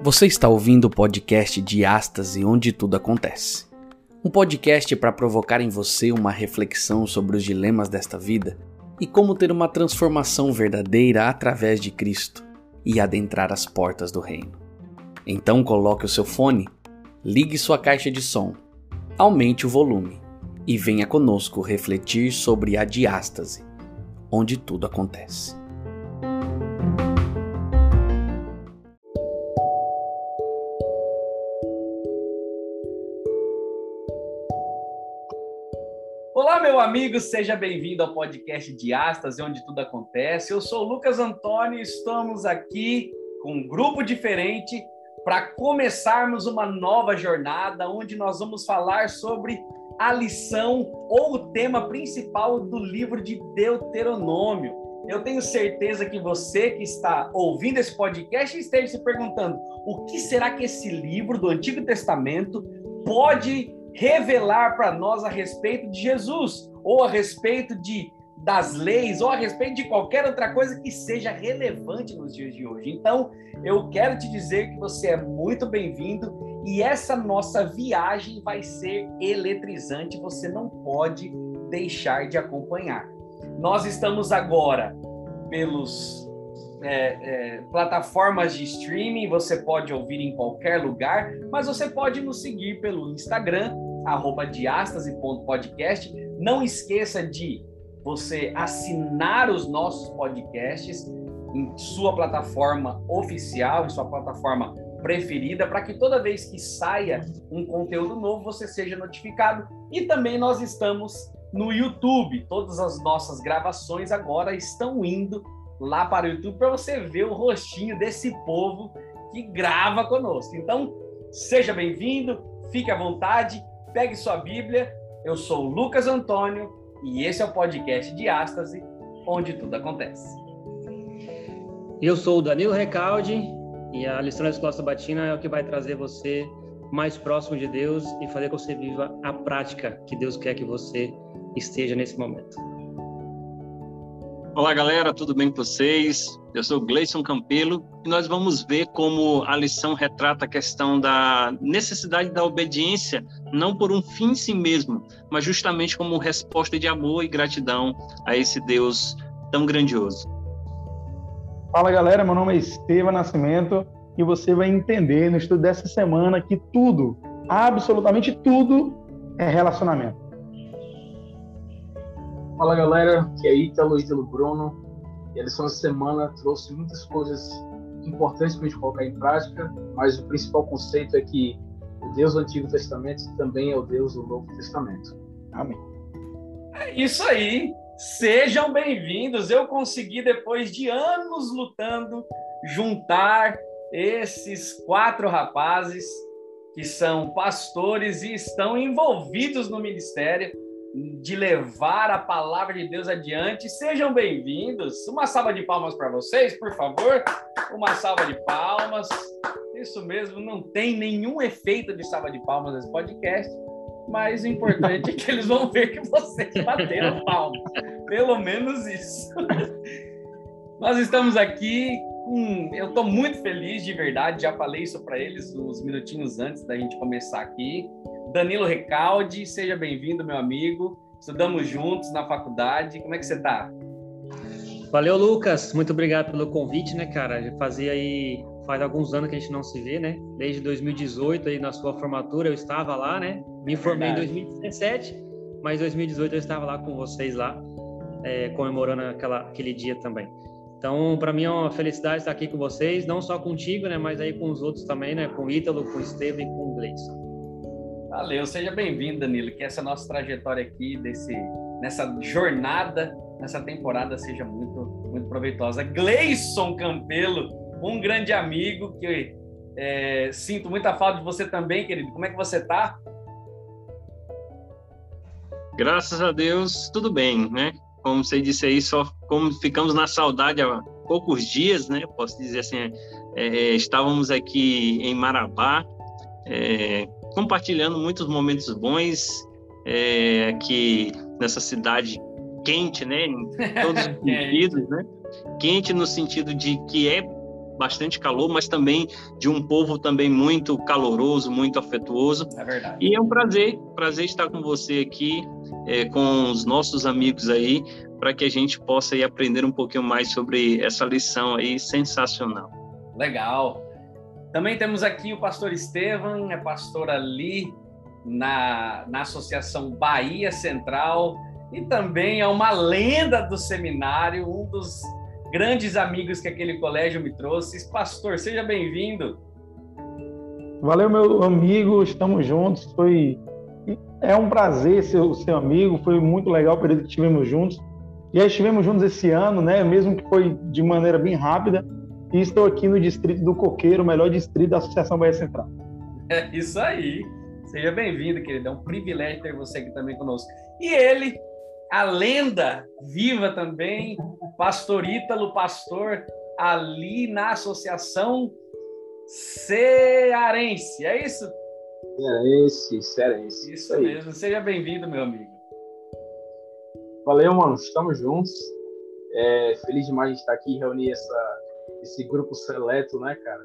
Você está ouvindo o podcast Diástase, onde tudo acontece. Um podcast para provocar em você uma reflexão sobre os dilemas desta vida e como ter uma transformação verdadeira através de Cristo e adentrar as portas do reino. Então coloque o seu fone, ligue sua caixa de som, aumente o volume e venha conosco refletir sobre a diástase, onde tudo acontece. Olá, meu amigo, seja bem-vindo ao podcast de Astas, onde tudo acontece. Eu sou o Lucas Antônio e estamos aqui com um grupo diferente para começarmos uma nova jornada onde nós vamos falar sobre a lição ou o tema principal do livro de Deuteronômio. Eu tenho certeza que você que está ouvindo esse podcast esteja se perguntando: o que será que esse livro do Antigo Testamento pode revelar para nós a respeito de Jesus, ou a respeito de das leis, ou a respeito de qualquer outra coisa que seja relevante nos dias de hoje. Então, eu quero te dizer que você é muito bem-vindo e essa nossa viagem vai ser eletrizante, você não pode deixar de acompanhar. Nós estamos agora pelos é, é, plataformas de streaming, você pode ouvir em qualquer lugar, mas você pode nos seguir pelo Instagram, arroba diastase.podcast. Não esqueça de você assinar os nossos podcasts em sua plataforma oficial, em sua plataforma preferida, para que toda vez que saia um conteúdo novo você seja notificado. E também nós estamos no YouTube. Todas as nossas gravações agora estão indo lá para o YouTube para você ver o rostinho desse povo que grava conosco. Então, seja bem-vindo, fique à vontade pegue sua Bíblia. Eu sou o Lucas Antônio e esse é o podcast de Ástase, onde tudo acontece. Eu sou o Danilo Recalde e a lição da Escola Sabatina é o que vai trazer você mais próximo de Deus e fazer com que você viva a prática que Deus quer que você esteja nesse momento. Olá, galera, tudo bem com vocês? Eu sou Gleison Campelo e nós vamos ver como a lição retrata a questão da necessidade da obediência, não por um fim em si mesmo, mas justamente como resposta de amor e gratidão a esse Deus tão grandioso. Fala, galera, meu nome é Estevam Nascimento e você vai entender no estudo dessa semana que tudo, absolutamente tudo, é relacionamento. Fala galera, que é Ítalo, Ítalo Bruno. E a lição da semana trouxe muitas coisas importantes para a gente colocar em prática, mas o principal conceito é que o Deus do Antigo Testamento também é o Deus do Novo Testamento. Amém. É isso aí. Sejam bem-vindos. Eu consegui, depois de anos lutando, juntar esses quatro rapazes que são pastores e estão envolvidos no ministério de levar a palavra de Deus adiante. Sejam bem-vindos. Uma salva de palmas para vocês, por favor. Uma salva de palmas. Isso mesmo, não tem nenhum efeito de salva de palmas nesse podcast, mas o importante é que eles vão ver que vocês bateram palmas. Pelo menos isso. Nós estamos aqui com. Eu estou muito feliz, de verdade. Já falei isso para eles uns minutinhos antes da gente começar aqui. Danilo Recalde, seja bem-vindo, meu amigo. Estudamos juntos na faculdade. Como é que você está? Valeu, Lucas. Muito obrigado pelo convite, né, cara? Fazia aí faz alguns anos que a gente não se vê, né? Desde 2018 aí na sua formatura eu estava lá, né? Me formei Verdade. em 2017, mas em 2018 eu estava lá com vocês lá, é, comemorando aquela, aquele dia também. Então, para mim é uma felicidade estar aqui com vocês, não só contigo, né? Mas aí com os outros também, né? Com o Ítalo, com o Estevam e com o Gleison. Valeu, seja bem-vindo, Danilo. Que essa nossa trajetória aqui, desse, nessa jornada, nessa temporada, seja muito, muito proveitosa. Gleison Campelo, um grande amigo que é, sinto muita falta de você também, querido. Como é que você está? Graças a Deus, tudo bem, né? Como você disse aí, só como ficamos na saudade há poucos dias, né? Posso dizer assim, é, é estávamos aqui em Marabá, é, compartilhando muitos momentos bons é, aqui nessa cidade quente, né? Em todos os sentidos, né? Quente no sentido de que é bastante calor, mas também de um povo também muito caloroso, muito afetuoso. É verdade. E é um prazer, prazer estar com você aqui, é, com os nossos amigos aí, para que a gente possa aí aprender um pouquinho mais sobre essa lição aí sensacional. Legal. Também temos aqui o pastor Estevam, é pastor ali na, na Associação Bahia Central e também é uma lenda do seminário, um dos grandes amigos que aquele colégio me trouxe. Pastor, seja bem-vindo. Valeu, meu amigo, estamos juntos. Foi é um prazer ser o seu amigo. Foi muito legal o período que estivemos juntos. Já estivemos juntos esse ano, né? Mesmo que foi de maneira bem rápida. E estou aqui no distrito do Coqueiro, o melhor distrito da Associação Bahia Central. É isso aí. Seja bem-vindo, querido. É um privilégio ter você aqui também conosco. E ele, a lenda viva também, Pastor Ítalo, pastor ali na Associação Cearense, é isso? Cearense, Cearense. Isso aí. mesmo. Seja bem-vindo, meu amigo. Valeu, mano. Estamos juntos. É, feliz demais de estar aqui e reunir essa, esse grupo seleto, né, cara?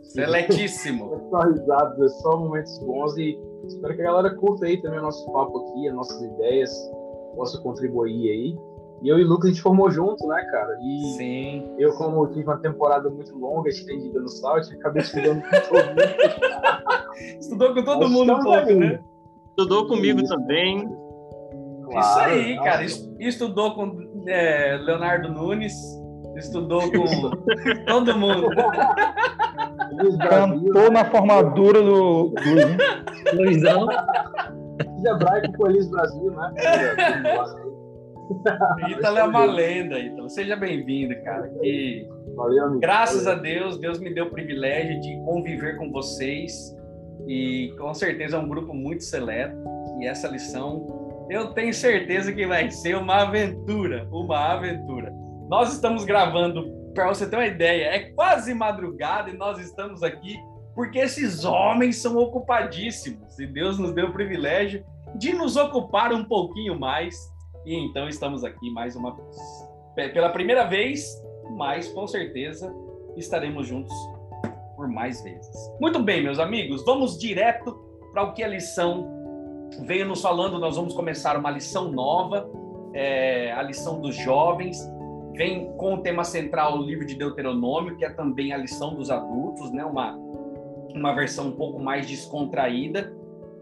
Seletíssimo. é só risadas, é só momentos bons e espero que a galera curta aí também o nosso papo aqui, as nossas ideias, possa contribuir aí. E eu e o Lucas a gente formou junto, né, cara? E Sim. eu, como tive uma temporada muito longa, estendida no Salt, acabei estudando com todo mundo. Estudou com todo mundo um pouco, né? Estudou comigo também. Claro, Isso aí, cara. Estudou com é, Leonardo Nunes, estudou com todo mundo. Cantou na formadura do Luizão. Fiz hebraico com Elis Brasil, né? Ítalo é uma lenda, Ítalo. Seja bem-vindo, cara. Que, Valeu, amigo. Graças Valeu. a Deus, Deus me deu o privilégio de conviver com vocês. E com certeza é um grupo muito seleto. E essa lição, eu tenho certeza que vai ser uma aventura. Uma aventura. Nós estamos gravando, para você ter uma ideia, é quase madrugada e nós estamos aqui porque esses homens são ocupadíssimos. E Deus nos deu o privilégio de nos ocupar um pouquinho mais e então estamos aqui mais uma vez. Pela primeira vez, mas com certeza estaremos juntos por mais vezes. Muito bem, meus amigos, vamos direto para o que a lição veio nos falando. Nós vamos começar uma lição nova, é, a lição dos jovens. Vem com o tema central o livro de Deuteronômio, que é também a lição dos adultos, né? uma, uma versão um pouco mais descontraída.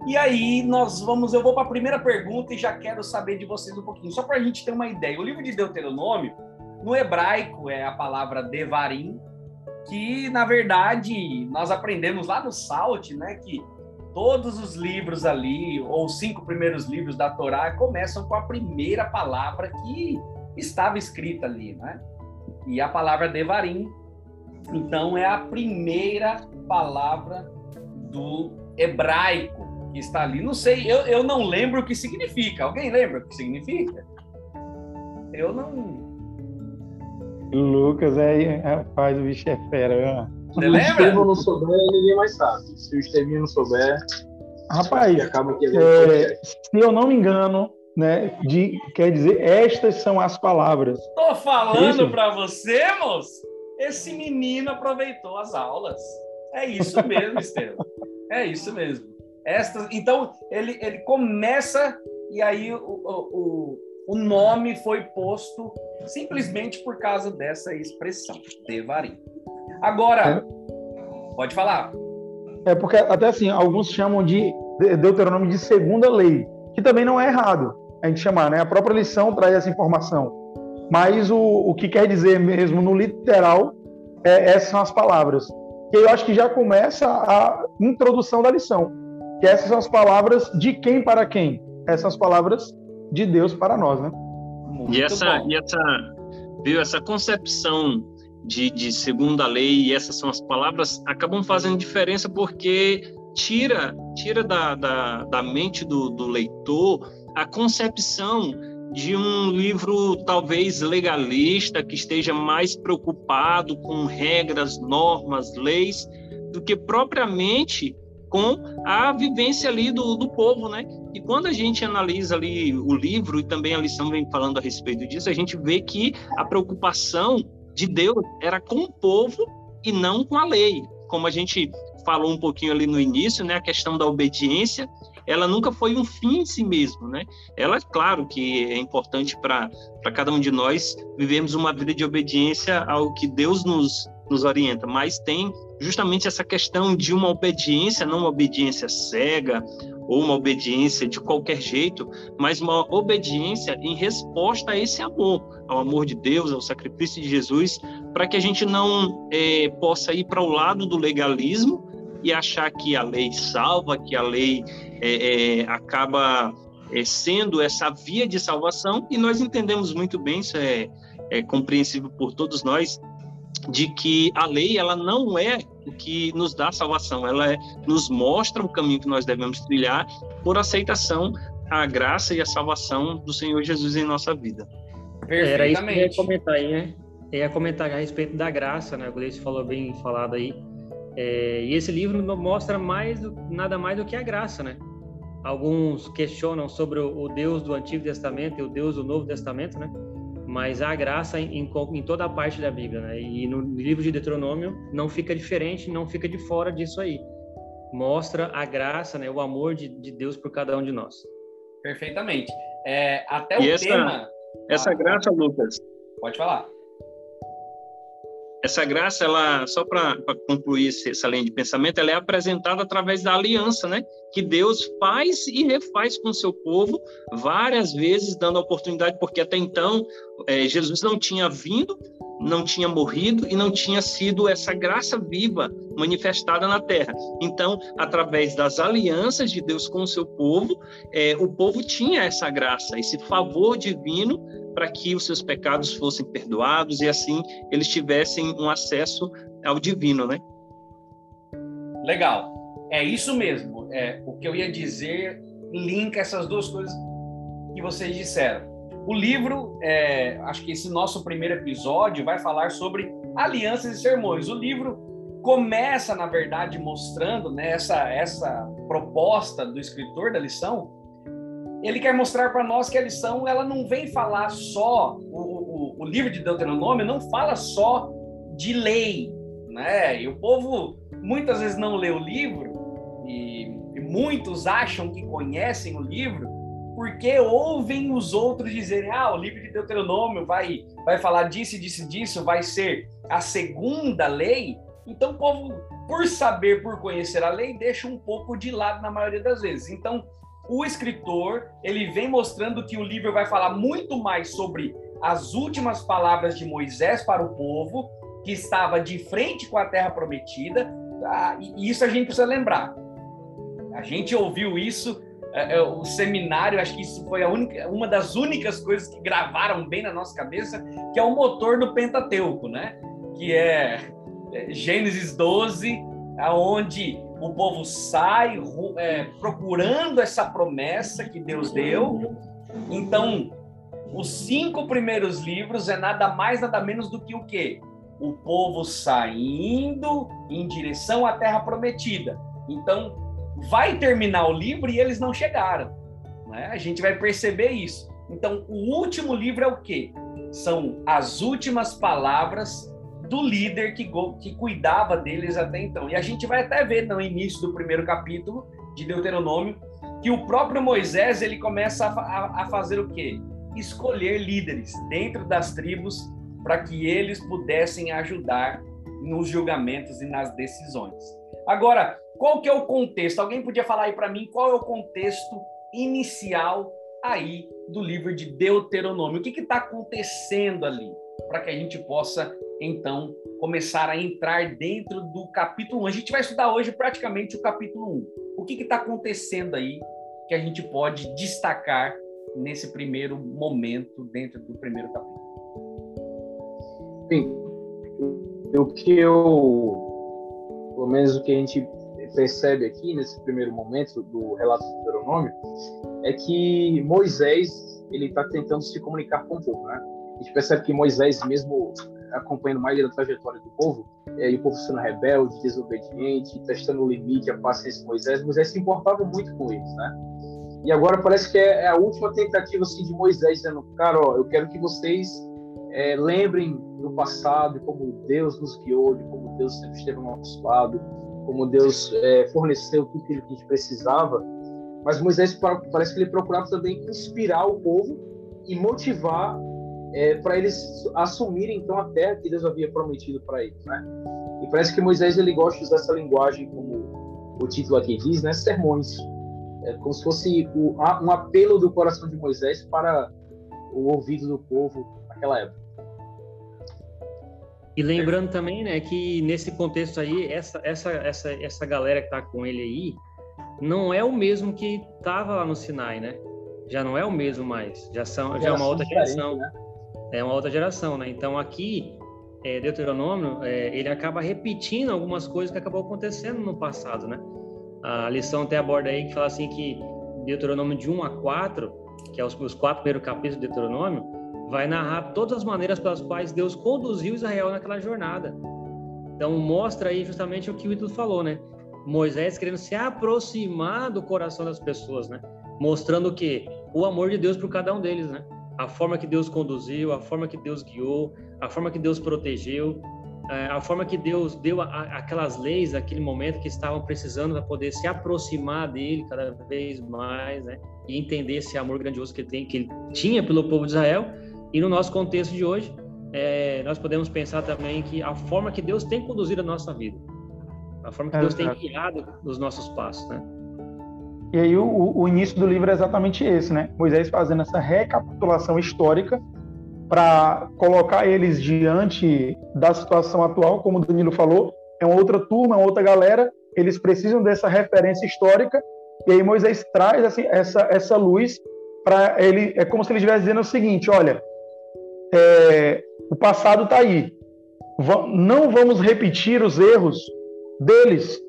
E aí nós vamos, eu vou para a primeira pergunta e já quero saber de vocês um pouquinho, só para a gente ter uma ideia. O livro de Deuteronômio, no hebraico é a palavra devarim, que na verdade nós aprendemos lá no Salt, né, que todos os livros ali, ou os cinco primeiros livros da Torá, começam com a primeira palavra que estava escrita ali, né? E a palavra devarim, então é a primeira palavra do hebraico que está ali. Não sei, eu, eu não lembro o que significa. Alguém lembra o que significa? Eu não. Lucas é, rapaz, o bicho é fera, viu? Você lembra? Se o Estevão não souber, ninguém mais sabe. Se o Estevinho não souber, Rapaz, acaba aqui. é, se eu não me engano, né, de, quer dizer, estas são as palavras. Tô falando para você, moço. Esse menino aproveitou as aulas. É isso mesmo, Estevam. É isso mesmo. Estas, então, ele, ele começa e aí o, o, o nome foi posto simplesmente por causa dessa expressão, Devarim. Agora, pode falar. É porque até assim, alguns chamam de de- Deuteronômio de segunda lei, que também não é errado a gente chamar, né? A própria lição traz essa informação. Mas o, o que quer dizer mesmo no literal, é, essas são as palavras. Que eu acho que já começa a introdução da lição. Que essas são as palavras de quem para quem? Essas são as palavras de Deus para nós, né? Muito E essa, bom. e essa, viu, essa concepção de, de segunda lei, e essas são as palavras, acabam fazendo diferença porque tira, tira da, da, da mente do, do leitor a concepção de um livro talvez legalista, que esteja mais preocupado com regras, normas, leis, do que propriamente com a vivência ali do, do povo, né? E quando a gente analisa ali o livro e também a lição vem falando a respeito disso, a gente vê que a preocupação de Deus era com o povo e não com a lei. Como a gente falou um pouquinho ali no início, né? A questão da obediência, ela nunca foi um fim em si mesmo, né? Ela, claro que é importante para cada um de nós vivermos uma vida de obediência ao que Deus nos, nos orienta, mas tem justamente essa questão de uma obediência, não uma obediência cega ou uma obediência de qualquer jeito, mas uma obediência em resposta a esse amor, ao amor de Deus, ao sacrifício de Jesus, para que a gente não é, possa ir para o lado do legalismo e achar que a lei salva, que a lei é, é, acaba é, sendo essa via de salvação, e nós entendemos muito bem, isso é, é compreensível por todos nós, de que a lei ela não é o que nos dá salvação, ela é, nos mostra o caminho que nós devemos trilhar por aceitação à graça e à salvação do Senhor Jesus em nossa vida. Era isso que eu ia comentar aí, né? Eu ia comentar a respeito da graça, né? O Gleice falou bem falado aí. É, e esse livro mostra mais do, nada mais do que a graça, né? Alguns questionam sobre o, o Deus do Antigo Testamento e o Deus do Novo Testamento, né? Mas há graça em, em, toda a parte da Bíblia, né? E no livro de Deuteronômio não fica diferente, não fica de fora disso aí. Mostra a graça, né? O amor de, de Deus por cada um de nós. Perfeitamente. É, até o e essa, tema. Essa ah, graça, Lucas. Pode falar. Essa graça, ela só para concluir essa linha de pensamento, ela é apresentada através da aliança, né? Que Deus faz e refaz com o seu povo várias vezes, dando oportunidade, porque até então é, Jesus não tinha vindo, não tinha morrido e não tinha sido essa graça viva manifestada na terra. Então, através das alianças de Deus com o seu povo, é, o povo tinha essa graça, esse favor divino para que os seus pecados fossem perdoados e assim eles tivessem um acesso ao divino, né? Legal. É isso mesmo. É, o que eu ia dizer linka essas duas coisas que vocês disseram. O livro, é, acho que esse nosso primeiro episódio vai falar sobre alianças e sermões. O livro começa, na verdade, mostrando né, essa, essa proposta do escritor da lição ele quer mostrar para nós que a lição ela não vem falar só o, o, o, livro de Deuteronômio não fala só de lei, né? E o povo muitas vezes não lê o livro e, e muitos acham que conhecem o livro porque ouvem os outros dizerem ah o livro de Deuteronômio vai vai falar disso disso disso vai ser a segunda lei então o povo por saber por conhecer a lei deixa um pouco de lado na maioria das vezes então o escritor ele vem mostrando que o livro vai falar muito mais sobre as últimas palavras de Moisés para o povo que estava de frente com a terra prometida. Ah, e isso a gente precisa lembrar. A gente ouviu isso, é, é, o seminário, acho que isso foi a única, uma das únicas coisas que gravaram bem na nossa cabeça, que é o motor do Pentateuco, né? Que é, é Gênesis 12, aonde o povo sai é, procurando essa promessa que Deus deu. Então, os cinco primeiros livros é nada mais, nada menos do que o quê? O povo saindo em direção à terra prometida. Então, vai terminar o livro e eles não chegaram. Né? A gente vai perceber isso. Então, o último livro é o quê? São as últimas palavras do líder que, que cuidava deles até então. E a gente vai até ver no início do primeiro capítulo de Deuteronômio que o próprio Moisés ele começa a, a, fazer o quê? Escolher líderes dentro das tribos para que eles pudessem ajudar nos julgamentos e nas decisões. Agora, qual que é o contexto? Alguém podia falar aí para mim qual é o contexto inicial aí do livro de Deuteronômio? O que está acontecendo ali para que a gente possa então começar a entrar dentro do capítulo 1. A gente vai estudar hoje praticamente o capítulo 1. O que está acontecendo aí que a gente pode destacar nesse primeiro momento dentro do primeiro capítulo? Sim. O que eu, pelo menos o que a gente percebe aqui nesse primeiro momento do relato do Deuteronômio, é que Moisés ele está tentando se comunicar com o povo, né? A gente percebe que Moisés mesmo acompanhando mais a trajetória do povo, é, e o povo sendo rebelde, desobediente, testando o limite, a paciência de Moisés, Moisés se importava muito com eles, né? E agora parece que é, é a última tentativa assim, de Moisés, dizendo, cara, ó, eu quero que vocês é, lembrem do passado, como Deus nos guiou, de como Deus sempre esteve ao nosso lado, como Deus é, forneceu tudo que a gente precisava. Mas Moisés parece que ele procurava também inspirar o povo e motivar é, para eles assumirem então a terra que Deus havia prometido para eles, né? E parece que Moisés ele gosta de usar essa linguagem como o título aqui diz, né? Sermões, é como se fosse o, um apelo do coração de Moisés para o ouvido do povo naquela época. E lembrando também, né, que nesse contexto aí, essa, essa, essa, essa galera que tá com ele aí, não é o mesmo que tava lá no Sinai, né? Já não é o mesmo mais. Já são, já é uma outra geração. Né? É uma outra geração, né? Então aqui, é, Deuteronômio, é, ele acaba repetindo algumas coisas que acabou acontecendo no passado, né? A lição até aborda aí que fala assim que Deuteronômio de 1 a 4, que é os, os quatro primeiros capítulos de Deuteronômio, vai narrar todas as maneiras pelas quais Deus conduziu Israel naquela jornada. Então mostra aí justamente o que o Ítalo falou, né? Moisés querendo se aproximar do coração das pessoas, né? Mostrando o que o amor de Deus para cada um deles, né? A forma que Deus conduziu, a forma que Deus guiou, a forma que Deus protegeu, é, a forma que Deus deu aquelas leis naquele momento que estavam precisando para poder se aproximar dele cada vez mais, né? E entender esse amor grandioso que ele tem, que ele tinha pelo povo de Israel e no nosso contexto de hoje, é, nós podemos pensar também que a forma que Deus tem conduzido a nossa vida, a forma que é, Deus tem guiado os nossos passos, né? E aí o, o, início do livro é exatamente esse, né? Moisés fazendo essa recapitulação histórica para colocar eles diante da situação atual, como o Danilo falou, é uma outra turma, é uma outra galera, eles precisam dessa referência histórica, e aí Moisés traz assim, essa, essa luz para ele, é como se ele estivesse dizendo o seguinte, olha, é, o passado está aí. Não vamos repetir os erros deles.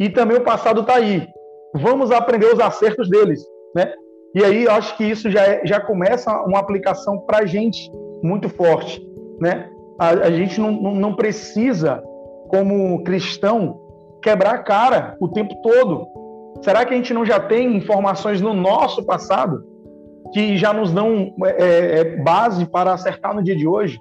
E também o passado está aí. Vamos aprender os acertos deles, né? E aí eu acho que isso já, é, já começa uma aplicação para a gente muito forte, né? A, a gente não, não, precisa, como cristão, quebrar a cara o tempo todo. Será que a gente não já tem informações no nosso passado que já nos dão é, é, é, base para acertar no dia de hoje.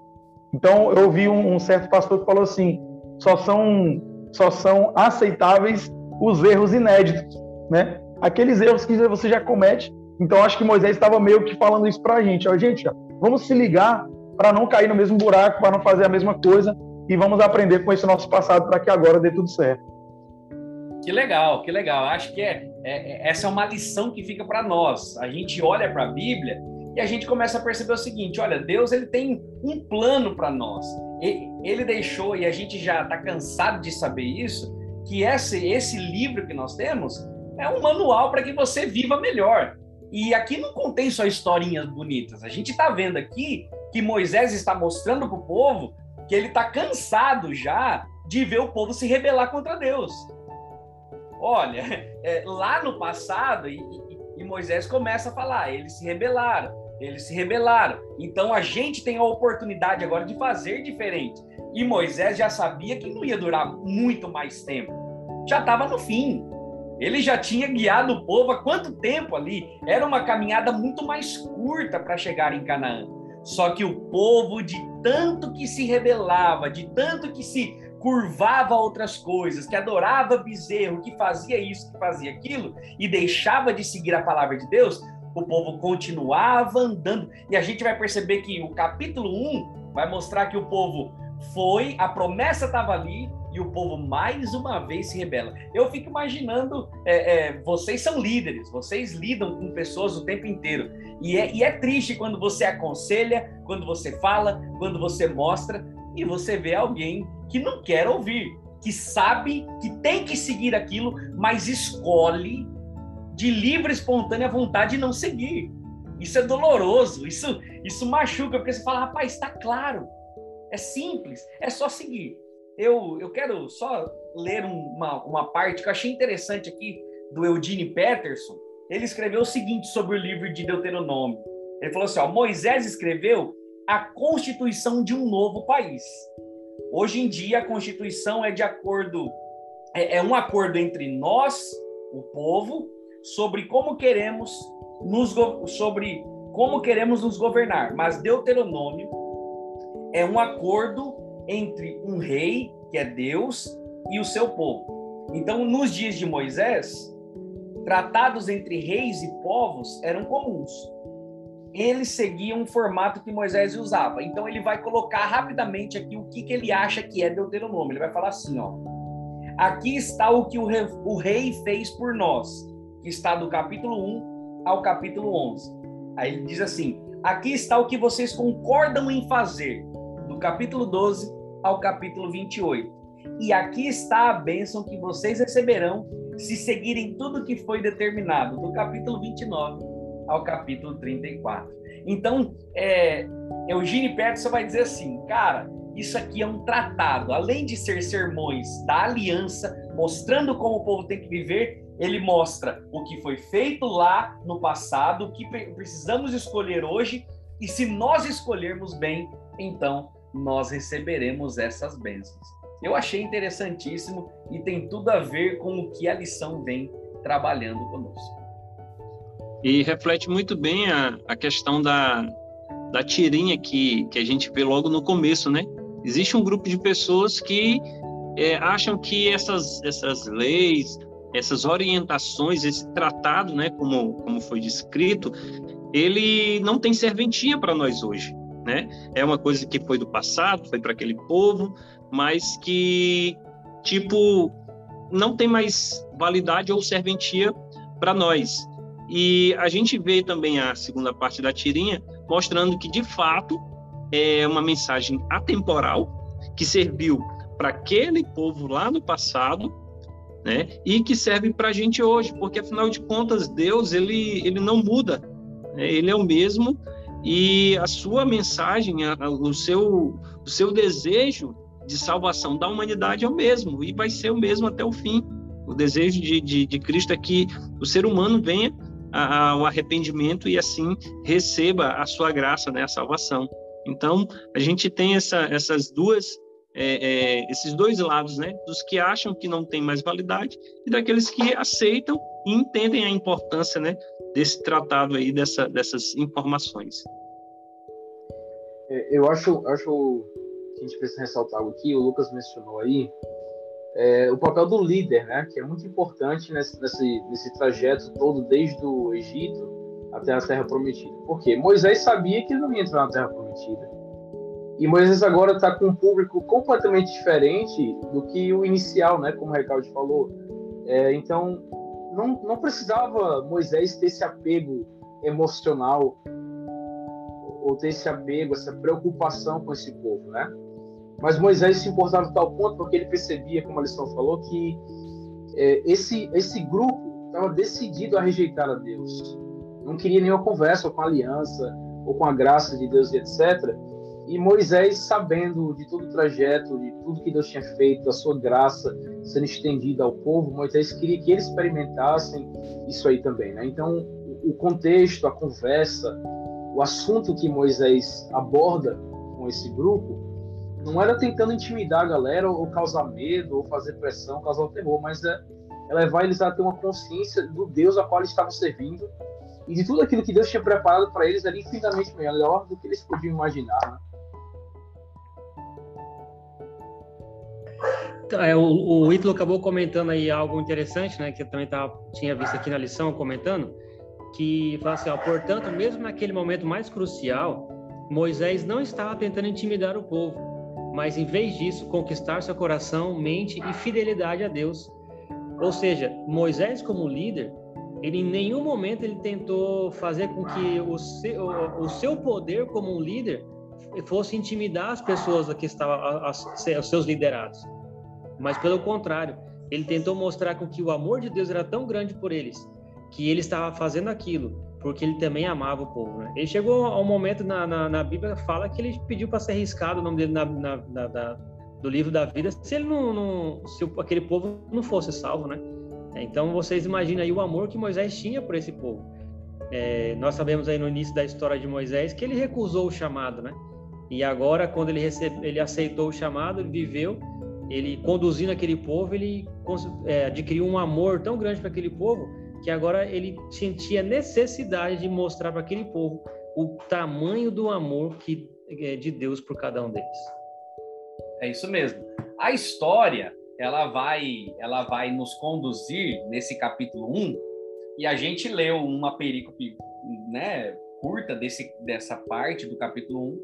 Então, eu ouvi um, um, certo pastor que falou assim: só são, só são aceitáveis os erros inéditos, né? Aqueles erros que você já comete. Então, acho que Moisés estava meio que falando isso para a gente: ó, gente, ó, vamos se ligar para não cair no mesmo buraco, para não fazer a mesma coisa e vamos aprender com esse nosso passado para que agora dê tudo certo. Que legal, que legal. Acho que é, é, é essa é uma lição que fica para nós. A gente olha para a Bíblia e a gente começa a perceber o seguinte: olha, Deus ele tem um plano para nós. Ele deixou e a gente já está cansado de saber isso que esse esse livro que nós temos é um manual para que você viva melhor. E aqui não contém só historinhas bonitas. A gente está vendo aqui que Moisés está mostrando para o povo que ele está cansado já de ver o povo se rebelar contra Deus. Olha, é, lá no passado, e, e, e Moisés começa a falar, eles se rebelaram, eles se rebelaram. Então a gente tem a oportunidade agora de fazer diferente. E Moisés já sabia que não ia durar muito mais tempo. Já estava no fim. Ele já tinha guiado o povo há quanto tempo ali? Era uma caminhada muito mais curta para chegar em Canaã. Só que o povo, de tanto que se rebelava, de tanto que se curvava outras coisas, que adorava bezerro, que fazia isso, que fazia aquilo, e deixava de seguir a palavra de Deus, o povo continuava andando. E a gente vai perceber que o capítulo 1 vai mostrar que o povo foi, a promessa estava ali, e o povo mais uma vez se rebela. Eu fico imaginando, é, é, vocês são líderes, vocês lidam com pessoas o tempo inteiro. E é, e é triste quando você aconselha, quando você fala, quando você mostra, e você vê alguém que não quer ouvir, que sabe que tem que seguir aquilo, mas escolhe de livre, espontânea vontade não seguir. Isso é doloroso, isso, isso machuca, porque você fala, rapaz, está claro, é simples, é só seguir. Eu, eu quero só ler uma, uma parte que eu achei interessante aqui do Eugene Peterson. Ele escreveu o seguinte sobre o livro de Deuteronômio. Ele falou assim: ó, Moisés escreveu a constituição de um novo país. Hoje em dia, a Constituição é de acordo, é, é um acordo entre nós, o povo, sobre como queremos nos sobre como queremos nos governar. Mas Deuteronômio é um acordo entre um rei, que é Deus, e o seu povo. Então, nos dias de Moisés, tratados entre reis e povos eram comuns. Eles seguiam um formato que Moisés usava. Então, ele vai colocar rapidamente aqui o que, que ele acha que é Deuteronômio. Ele vai falar assim, ó. Aqui está o que o rei, o rei fez por nós, que está do capítulo 1 ao capítulo 11. Aí ele diz assim: aqui está o que vocês concordam em fazer, do capítulo 12 ao capítulo 28. E aqui está a bênção que vocês receberão se seguirem tudo que foi determinado, do capítulo 29 ao capítulo 34. Então, é, Eugênio Peterson vai dizer assim, cara, isso aqui é um tratado, além de ser sermões da aliança, mostrando como o povo tem que viver, ele mostra o que foi feito lá no passado, o que precisamos escolher hoje, e se nós escolhermos bem, então nós receberemos essas bênçãos. Eu achei interessantíssimo e tem tudo a ver com o que a lição vem trabalhando conosco. E reflete muito bem a, a questão da, da tirinha que, que a gente vê logo no começo, né? Existe um grupo de pessoas que é, acham que essas, essas leis, essas orientações, esse tratado, né, como, como foi descrito, ele não tem serventia para nós hoje. Né? É uma coisa que foi do passado, foi para aquele povo, mas que, tipo, não tem mais validade ou serventia para nós. E a gente vê também a segunda parte da tirinha mostrando que, de fato, é uma mensagem atemporal que serviu para aquele povo lá no passado, né? E que serve para a gente hoje, porque afinal de contas Deus ele ele não muda, né? ele é o mesmo e a sua mensagem, a, o seu o seu desejo de salvação da humanidade é o mesmo e vai ser o mesmo até o fim. O desejo de, de, de Cristo é que o ser humano venha ao arrependimento e assim receba a sua graça, né, a salvação. Então, a gente tem essa, essas duas é, é, esses dois lados, né? Dos que acham que não tem mais validade e daqueles que aceitam e entendem a importância, né? Desse tratado aí, dessa, dessas informações. É, eu acho, acho que a gente precisa ressaltar algo aqui, o Lucas mencionou aí, é, o papel do líder, né? Que é muito importante nesse, nesse, nesse trajeto todo, desde o Egito até a Terra Prometida. Por quê? Moisés sabia que ele não ia entrar na Terra Prometida e Moisés agora está com um público completamente diferente do que o inicial, né? Como o Recalde falou. É, então, não, não precisava Moisés ter esse apego emocional ou ter esse apego, essa preocupação com esse povo, né? Mas Moisés se importava a tal ponto porque ele percebia, como a lição falou, que é, esse, esse grupo estava decidido a rejeitar a Deus. Não queria nenhuma conversa com a aliança ou com a graça de Deus e etc. E Moisés, sabendo de todo o trajeto, de tudo que Deus tinha feito, a sua graça sendo estendida ao povo, Moisés queria que eles experimentassem isso aí também. Né? Então, o contexto, a conversa, o assunto que Moisés aborda com esse grupo, não era tentando intimidar a galera ou causar medo ou fazer pressão, causar terror, mas é, é levar eles a ter uma consciência do Deus a qual eles estavam servindo e de tudo aquilo que Deus tinha preparado para eles ali infinitamente melhor do que eles podiam imaginar. Né? É, o, o Ítalo acabou comentando aí algo interessante, né? Que eu também tava, tinha visto aqui na lição comentando, que fala assim, ó, portanto, mesmo naquele momento mais crucial, Moisés não estava tentando intimidar o povo, mas em vez disso, conquistar seu coração, mente e fidelidade a Deus. Ou seja, Moisés como líder, ele em nenhum momento ele tentou fazer com que o seu, o, seu poder como um líder fosse intimidar as pessoas que estavam, os seus liderados mas pelo contrário, ele tentou mostrar com que o amor de Deus era tão grande por eles, que ele estava fazendo aquilo, porque ele também amava o povo. Né? Ele chegou a um momento na, na, na Bíblia, fala que ele pediu para ser arriscado o nome dele na, na, na, do livro da vida, se ele não, não se aquele povo não fosse salvo, né? Então vocês imaginam aí o amor que Moisés tinha por esse povo. É, nós sabemos aí no início da história de Moisés que ele recusou o chamado, né? E agora, quando ele, recebe, ele aceitou o chamado, ele viveu, ele conduzindo aquele povo, ele é, adquiriu um amor tão grande para aquele povo que agora ele sentia necessidade de mostrar para aquele povo o tamanho do amor que é de Deus por cada um deles. É isso mesmo. A história, ela vai, ela vai nos conduzir nesse capítulo 1, e a gente leu uma perícope, né, curta desse, dessa parte do capítulo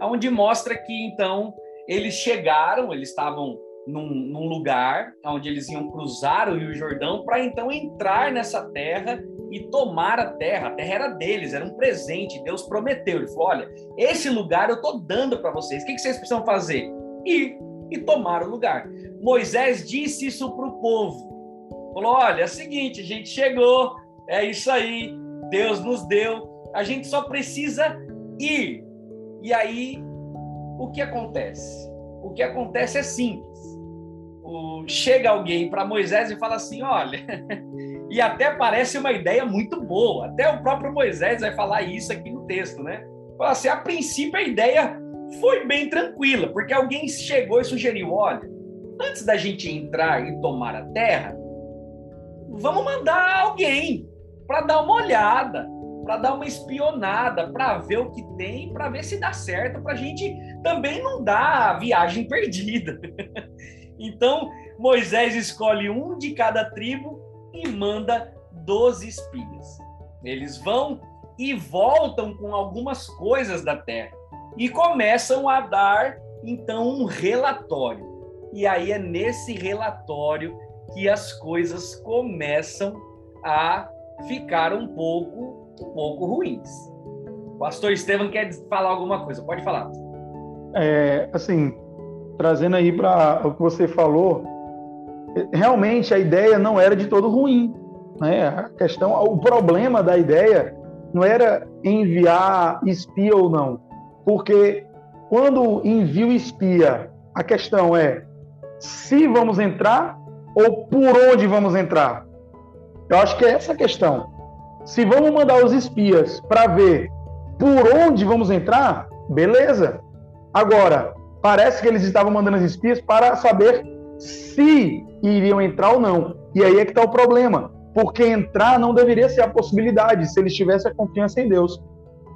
1, onde mostra que então eles chegaram, eles estavam num, num lugar onde eles iam cruzar o Rio Jordão para então entrar nessa terra e tomar a terra. A terra era deles, era um presente. Deus prometeu. Ele falou: Olha, esse lugar eu estou dando para vocês. O que, que vocês precisam fazer? Ir e tomar o lugar. Moisés disse isso para o povo. Falou: Olha, é o seguinte, a gente chegou, é isso aí, Deus nos deu, a gente só precisa ir. E aí, o que acontece? O que acontece é simples. O, chega alguém para Moisés e fala assim: olha, e até parece uma ideia muito boa. Até o próprio Moisés vai falar isso aqui no texto, né? Fala assim: a princípio a ideia foi bem tranquila, porque alguém chegou e sugeriu: olha, antes da gente entrar e tomar a terra, vamos mandar alguém para dar uma olhada para dar uma espionada, para ver o que tem, para ver se dá certo, para a gente também não dar a viagem perdida. Então, Moisés escolhe um de cada tribo e manda 12 espias. Eles vão e voltam com algumas coisas da terra e começam a dar então um relatório. E aí é nesse relatório que as coisas começam a ficar um pouco um pouco ruins. O pastor Estevam quer falar alguma coisa, pode falar. É, assim, trazendo aí para o que você falou, realmente a ideia não era de todo ruim. Né? A questão, o problema da ideia não era enviar espia ou não, porque quando envio espia, a questão é se vamos entrar ou por onde vamos entrar. Eu acho que é essa a questão. Se vamos mandar os espias para ver por onde vamos entrar, beleza. Agora, parece que eles estavam mandando os espias para saber se iriam entrar ou não. E aí é que está o problema. Porque entrar não deveria ser a possibilidade se eles tivessem a confiança em Deus.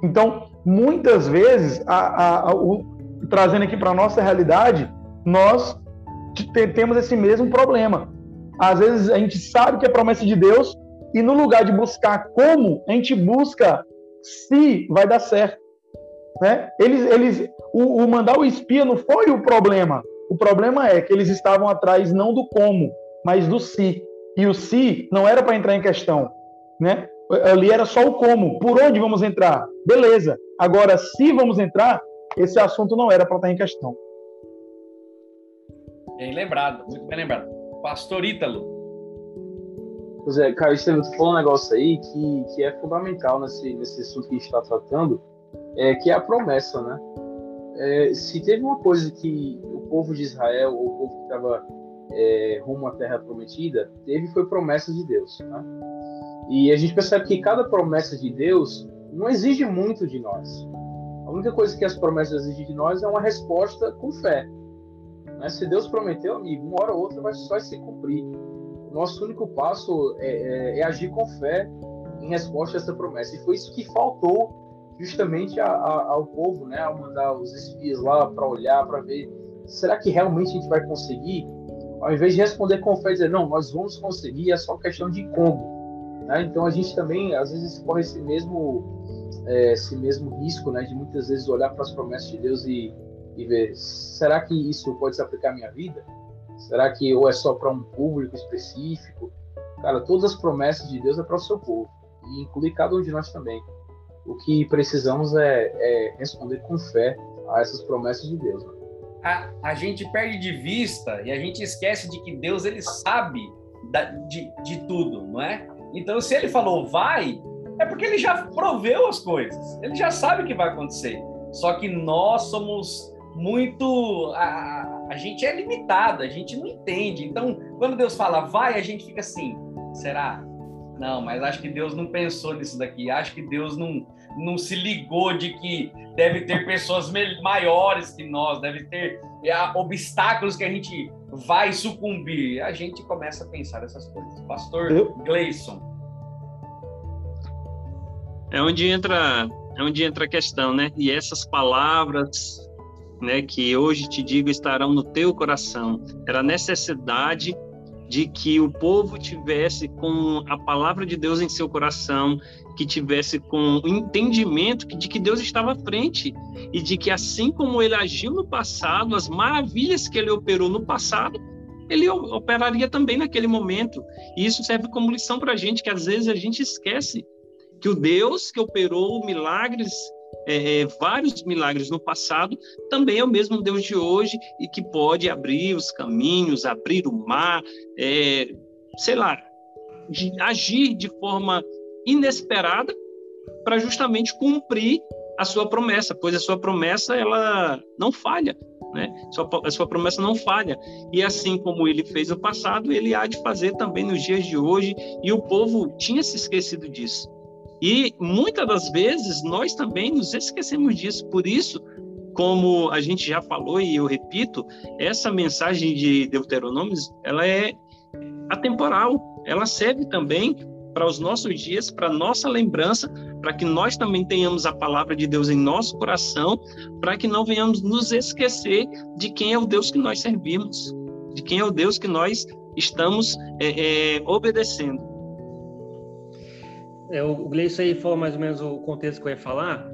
Então, muitas vezes, a, a, a, o, trazendo aqui para nossa realidade, nós temos esse mesmo problema. Às vezes a gente sabe que é promessa de Deus, e no lugar de buscar como, a gente busca se vai dar certo. Né? Eles, eles, o, o mandar o espia não foi o problema. O problema é que eles estavam atrás não do como, mas do se. E o se não era para entrar em questão. Né? Ali era só o como. Por onde vamos entrar? Beleza. Agora, se vamos entrar, esse assunto não era para estar em questão. Bem lembrado, muito bem lembrado. Pastor Ítalo, Pois é, Caio, você falou um negócio aí que, que é fundamental nesse, nesse assunto que a gente está tratando, é, que é a promessa, né? É, se teve uma coisa que o povo de Israel, ou o povo que estava é, rumo à Terra Prometida, teve foi promessa de Deus, né? E a gente percebe que cada promessa de Deus não exige muito de nós. A única coisa que as promessas exigem de nós é uma resposta com fé. Né? Se Deus prometeu, amigo, uma hora ou outra vai só se cumprir nosso único passo é, é, é, agir com fé em resposta a essa promessa. E foi isso que faltou justamente a, a, ao povo, né, ao mandar os espias lá para olhar, para ver, será que realmente a gente vai conseguir? Ao invés de responder com fé dizer, não, nós vamos conseguir, é só questão de como. Né? Então a gente também, às vezes, corre esse mesmo, é, esse mesmo risco, né, de muitas vezes olhar para as promessas de Deus e, e ver, será que isso pode se aplicar à minha vida? Será que ou é só para um público específico? Cara, todas as promessas de Deus é para o seu povo e inclui cada um de nós também. O que precisamos é, é responder com fé a essas promessas de Deus. Né? A, a gente perde de vista e a gente esquece de que Deus ele sabe da, de, de tudo, não é? Então, se ele falou vai, é porque ele já proveu as coisas, ele já sabe o que vai acontecer. Só que nós somos muito. A, a gente é limitado, a gente não entende. Então, quando Deus fala vai, a gente fica assim: será? Não, mas acho que Deus não pensou nisso daqui. Acho que Deus não, não se ligou de que deve ter pessoas maiores que nós, deve ter é, obstáculos que a gente vai sucumbir. A gente começa a pensar essas coisas. Pastor Eu... Gleison. É onde entra, é onde entra a questão, né? E essas palavras, né, que hoje te digo estarão no teu coração. Era a necessidade de que o povo tivesse com a palavra de Deus em seu coração, que tivesse com o entendimento de que Deus estava à frente e de que assim como ele agiu no passado, as maravilhas que ele operou no passado, ele operaria também naquele momento. E isso serve como lição para a gente, que às vezes a gente esquece que o Deus que operou milagres é, é, vários milagres no passado, também é o mesmo Deus de hoje e que pode abrir os caminhos, abrir o mar, é, sei lá, de, agir de forma inesperada para justamente cumprir a sua promessa, pois a sua promessa ela não falha, né? Sua, a sua promessa não falha. E assim como ele fez no passado, ele há de fazer também nos dias de hoje. E o povo tinha se esquecido disso. E muitas das vezes nós também nos esquecemos disso. Por isso, como a gente já falou e eu repito, essa mensagem de Deuteronômios, ela é atemporal. Ela serve também para os nossos dias, para nossa lembrança, para que nós também tenhamos a palavra de Deus em nosso coração, para que não venhamos nos esquecer de quem é o Deus que nós servimos, de quem é o Deus que nós estamos é, é, obedecendo. É, o Gleison aí falou mais ou menos o contexto que eu ia falar,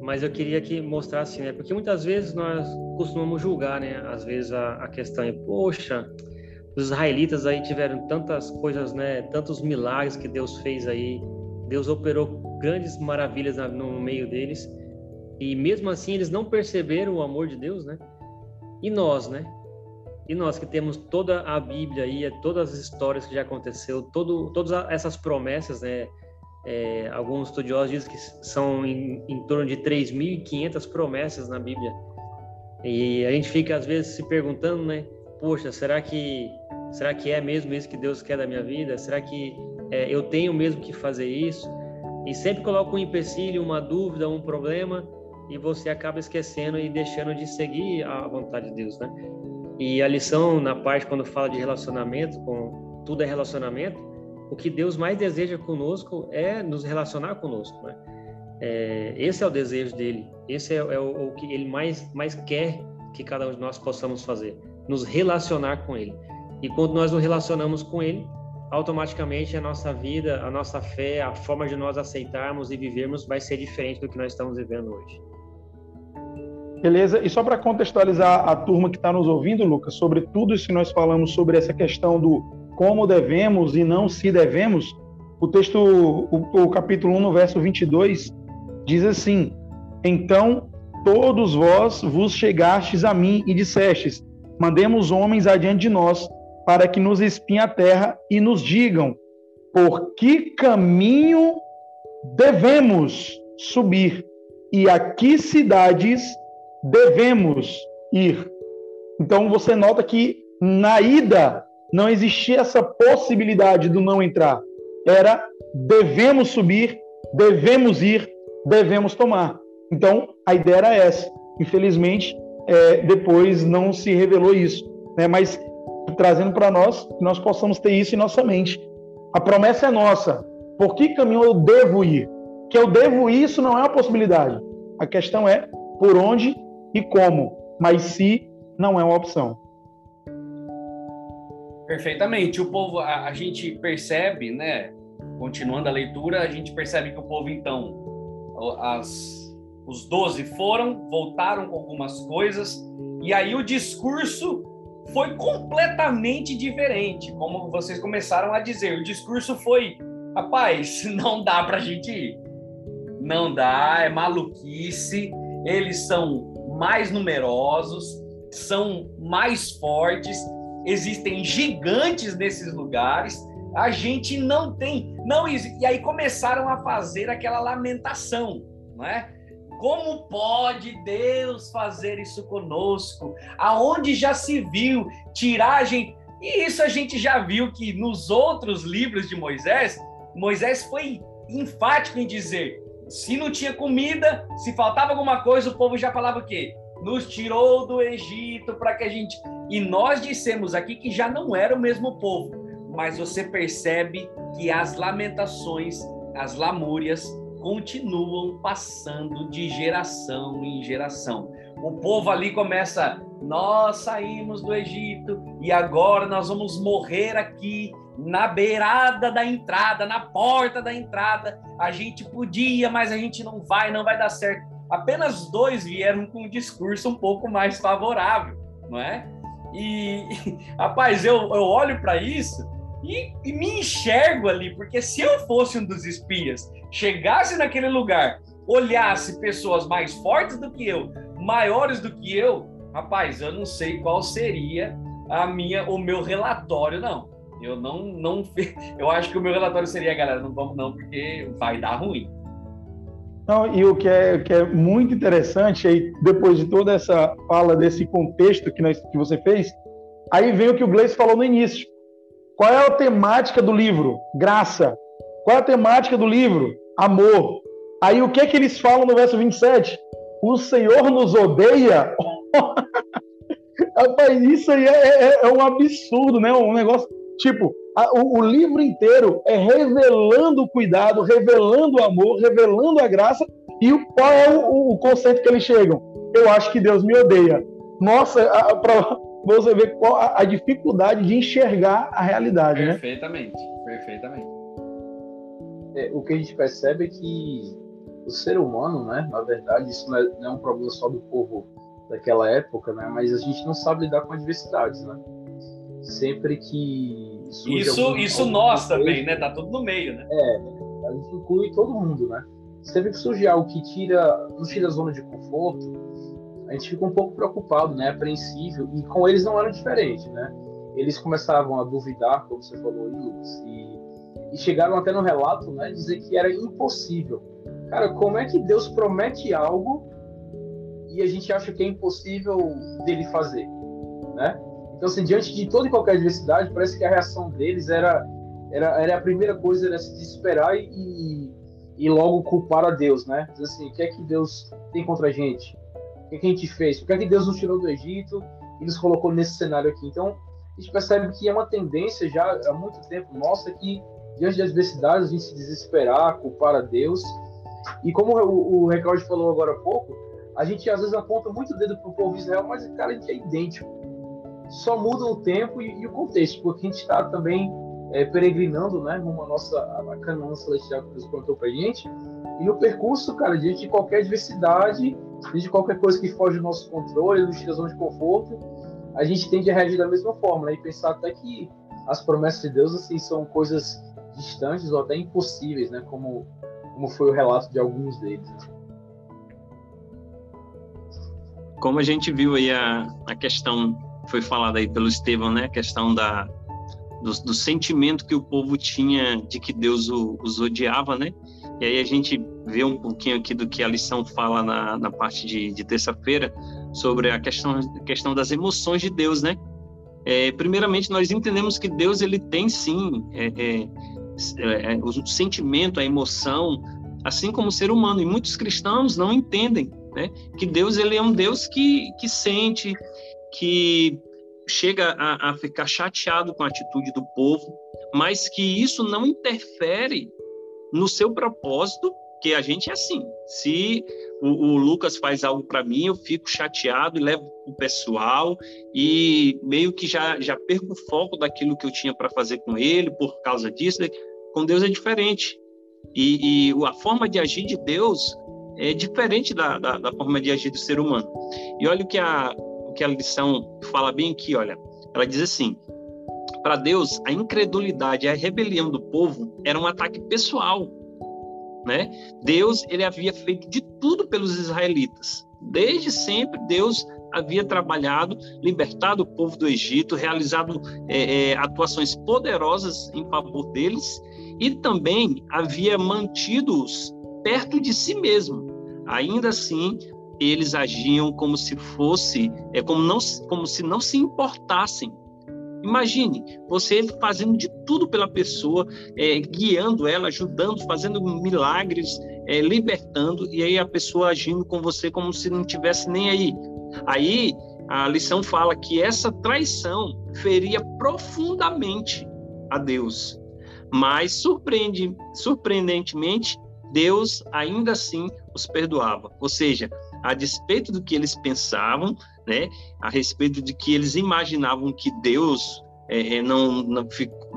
mas eu queria que mostrasse, né? Porque muitas vezes nós costumamos julgar, né? Às vezes a, a questão é, poxa, os israelitas aí tiveram tantas coisas, né? Tantos milagres que Deus fez aí. Deus operou grandes maravilhas no meio deles. E mesmo assim eles não perceberam o amor de Deus, né? E nós, né? E nós que temos toda a Bíblia aí, todas as histórias que já aconteceu, todo, todas essas promessas, né? É, alguns estudiosos dizem que são em, em torno de 3.500 promessas na Bíblia. E a gente fica às vezes se perguntando, né? Poxa, será que será que é mesmo isso que Deus quer da minha vida? Será que é, eu tenho mesmo que fazer isso? E sempre coloca um empecilho, uma dúvida, um problema, e você acaba esquecendo e deixando de seguir a vontade de Deus, né? E a lição na parte quando fala de relacionamento, com tudo é relacionamento, o que Deus mais deseja conosco é nos relacionar conosco, né? É, esse é o desejo dele, esse é, é o, o, que ele mais, mais quer que cada um de nós possamos fazer, nos relacionar com ele. E quando nós nos relacionamos com ele, automaticamente a nossa vida, a nossa fé, a forma de nós aceitarmos e vivermos vai ser diferente do que nós estamos vivendo hoje. Beleza? E só para contextualizar a turma que está nos ouvindo, Lucas, sobre tudo isso que nós falamos sobre essa questão do como devemos e não se devemos, o texto, o, o capítulo 1, no verso 22, diz assim: Então todos vós vos chegastes a mim e dissestes: Mandemos homens adiante de nós, para que nos espiem a terra e nos digam por que caminho devemos subir e a que cidades devemos ir. Então você nota que na ida não existia essa possibilidade do não entrar. Era devemos subir, devemos ir, devemos tomar. Então, a ideia era essa. Infelizmente, é, depois não se revelou isso. Né? Mas trazendo para nós que nós possamos ter isso em nossa mente. A promessa é nossa. Por que caminho eu devo ir? Que eu devo ir, isso não é uma possibilidade. A questão é por onde e como. Mas se não é uma opção. Perfeitamente. O povo, a, a, gente percebe, né? Continuando a leitura, a gente percebe que o povo, então, as, os doze foram, voltaram com algumas coisas, e aí o discurso foi completamente diferente, como vocês começaram a dizer. O discurso foi, rapaz, não dá para a gente ir. Não dá, é maluquice. Eles são mais numerosos, são mais fortes, existem gigantes nesses lugares, a gente não tem, não e aí começaram a fazer aquela lamentação, não é? Como pode Deus fazer isso conosco? Aonde já se viu tiragem? E isso a gente já viu que nos outros livros de Moisés, Moisés foi enfático em dizer: Se não tinha comida, se faltava alguma coisa, o povo já falava o quê? Nos tirou do Egito para que a gente. E nós dissemos aqui que já não era o mesmo povo, mas você percebe que as lamentações, as lamúrias continuam passando de geração em geração. O povo ali começa, nós saímos do Egito e agora nós vamos morrer aqui na beirada da entrada, na porta da entrada. A gente podia, mas a gente não vai, não vai dar certo. Apenas dois vieram com um discurso um pouco mais favorável, não é? E, rapaz, eu, eu olho para isso e, e, me enxergo ali, porque se eu fosse um dos espias, chegasse naquele lugar, olhasse pessoas mais fortes do que eu, maiores do que eu, rapaz, eu não sei qual seria a minha, o meu relatório, não. Eu não, não, eu acho que o meu relatório seria, galera, não vamos não, porque vai dar ruim. Não, e o que é, que é muito interessante aí, depois de toda essa fala desse contexto que, nós, que você fez, aí vem o que o Gleice falou no início. Qual é a temática do livro? Graça. Qual é a temática do livro? Amor. Aí o que é que eles falam no verso 27? O Senhor nos odeia. Rapaz, isso aí é, é, é um absurdo, né? Um negócio Tipo, o, o, livro inteiro é revelando o cuidado, revelando o amor, revelando a graça. E qual é o, o conceito que eles chegam? Eu acho que Deus me odeia. Nossa, para você ver qual a, a, dificuldade de enxergar a realidade, perfeitamente, né? Perfeitamente, perfeitamente. É, o que a gente percebe é que o ser humano, né, na verdade, isso não é, não é um problema só do povo daquela época, né, mas a gente não sabe lidar com adversidades, né? sempre que isso isso nós também, né? Tá tudo no meio, né? É, a gente inclui todo mundo, né? Sempre que surge algo que tira, nos tira a zona de conforto, a gente fica um pouco preocupado, né? Apreensível. E com eles não era diferente, né? Eles começavam a duvidar, como você falou aí, Lucas, e, e chegaram até no relato, né? Dizer que era impossível. Cara, como é que Deus promete algo e a gente acha que é impossível dele fazer, né? Então, assim, diante de toda e qualquer adversidade, parece que a reação deles era, era, era a primeira coisa, era se desesperar e, e logo culpar a Deus, né? Dizer assim, o que é que Deus tem contra a gente? O que, é que a gente fez? O que é que Deus nos tirou do Egito e nos colocou nesse cenário aqui? Então, a gente percebe que é uma tendência já há muito tempo nossa que, diante das adversidades, a gente se desesperar, culpar a Deus. E como o, o Recalde falou agora há pouco, a gente às vezes aponta muito o dedo para o povo de Israel, mas, cara, a gente é idêntico só muda o tempo e, e o contexto, porque a gente está também é, peregrinando, né, numa nossa a Canaã celestial que Deus contou para gente. E no percurso, cara, diante de qualquer adversidade, diante de qualquer coisa que foge do nosso controle, do zona de conforto, a gente tende a reagir da mesma forma, né, e pensar até que as promessas de Deus assim são coisas distantes ou até impossíveis, né, como como foi o relato de alguns deles. Como a gente viu aí a, a questão foi falada aí pelo Estevão, né? A questão da, do, do, sentimento que o povo tinha de que Deus o, os odiava, né? E aí a gente vê um pouquinho aqui do que a lição fala na, na parte de, de terça-feira sobre a questão, questão das emoções de Deus, né? É, primeiramente, nós entendemos que Deus ele tem sim é, é, é, é o sentimento, a emoção, assim como o ser humano. E muitos cristãos não entendem né, que Deus ele é um Deus que, que sente, que chega a, a ficar chateado com a atitude do povo, mas que isso não interfere no seu propósito, que a gente é assim. Se o, o Lucas faz algo para mim, eu fico chateado e levo o pessoal e meio que já, já perco o foco daquilo que eu tinha para fazer com ele por causa disso. Com Deus é diferente. E, e a forma de agir de Deus é diferente da, da, da, forma de agir do ser humano. E olha o que a, que a lição fala bem aqui, olha. Ela diz assim: para Deus, a incredulidade a rebelião do povo era um ataque pessoal, né? Deus ele havia feito de tudo pelos israelitas. Desde sempre Deus havia trabalhado, libertado o povo do Egito, realizado é, é, atuações poderosas em favor deles e também havia mantido-os perto de si mesmo. Ainda assim, eles agiam como se fosse, é como, não, como se não se importassem. Imagine você fazendo de tudo pela pessoa, é, guiando ela, ajudando, fazendo milagres, é, libertando, e aí a pessoa agindo com você como se não tivesse nem aí. Aí a lição fala que essa traição feria profundamente a Deus. Mas surpreende, surpreendentemente, Deus ainda assim os perdoava. Ou seja, a despeito do que eles pensavam, né, a respeito de que eles imaginavam que Deus é, é não, não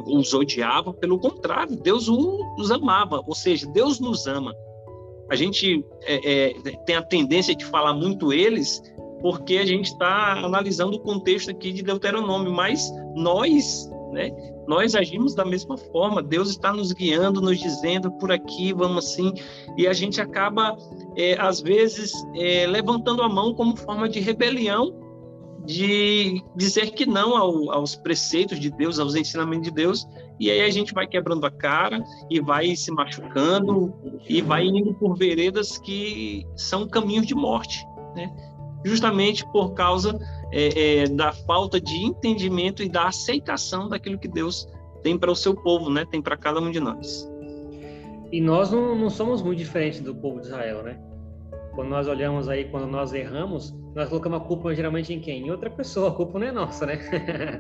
os odiava, pelo contrário, Deus os amava, ou seja, Deus nos ama. A gente é, é, tem a tendência de falar muito eles, porque a gente está analisando o contexto aqui de Deuteronômio, mas nós, né, nós agimos da mesma forma. Deus está nos guiando, nos dizendo por aqui, vamos assim, e a gente acaba, é, às vezes, é, levantando a mão como forma de rebelião, de dizer que não ao, aos preceitos de Deus, aos ensinamentos de Deus, e aí a gente vai quebrando a cara e vai se machucando e vai indo por veredas que são caminhos de morte, né? Justamente por causa é, é, da falta de entendimento e da aceitação daquilo que Deus tem para o seu povo, né? Tem para cada um de nós. E nós não, não, somos muito diferentes do povo de Israel, né? Quando nós olhamos aí, quando nós erramos, nós colocamos a culpa geralmente em quem? Em outra pessoa. A culpa não é nossa, né?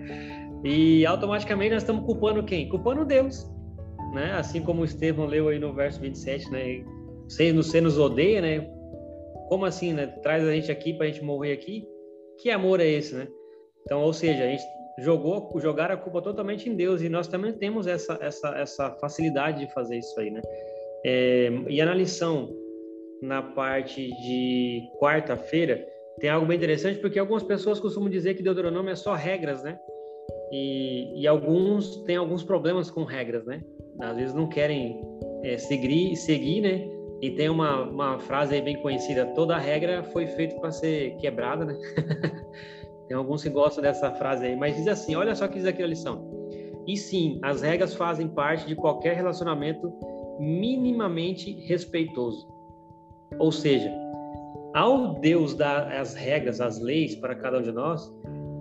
e automaticamente nós estamos culpando quem? Culpando Deus, né? Assim como o Estevão leu aí no verso 27, né? Você, nos odeia, né? Como assim, né? Traz a gente aqui para a gente morrer aqui? Que amor é esse, né? Então, ou seja, a gente jogou, jogar a culpa totalmente em Deus e nós também temos essa essa essa facilidade de fazer isso aí, né? É, e na lição, na parte de quarta-feira, tem algo bem interessante porque algumas pessoas costumam dizer que Deuteronômio é só regras, né? E, e alguns têm alguns problemas com regras, né? Às vezes não querem é, seguir, seguir, né? E tem uma, uma frase aí bem conhecida: toda regra foi feita para ser quebrada, né? tem alguns que gostam dessa frase aí, mas diz assim: olha só que diz aqui a lição. E sim, as regras fazem parte de qualquer relacionamento minimamente respeitoso. Ou seja, ao Deus dar as regras, as leis para cada um de nós,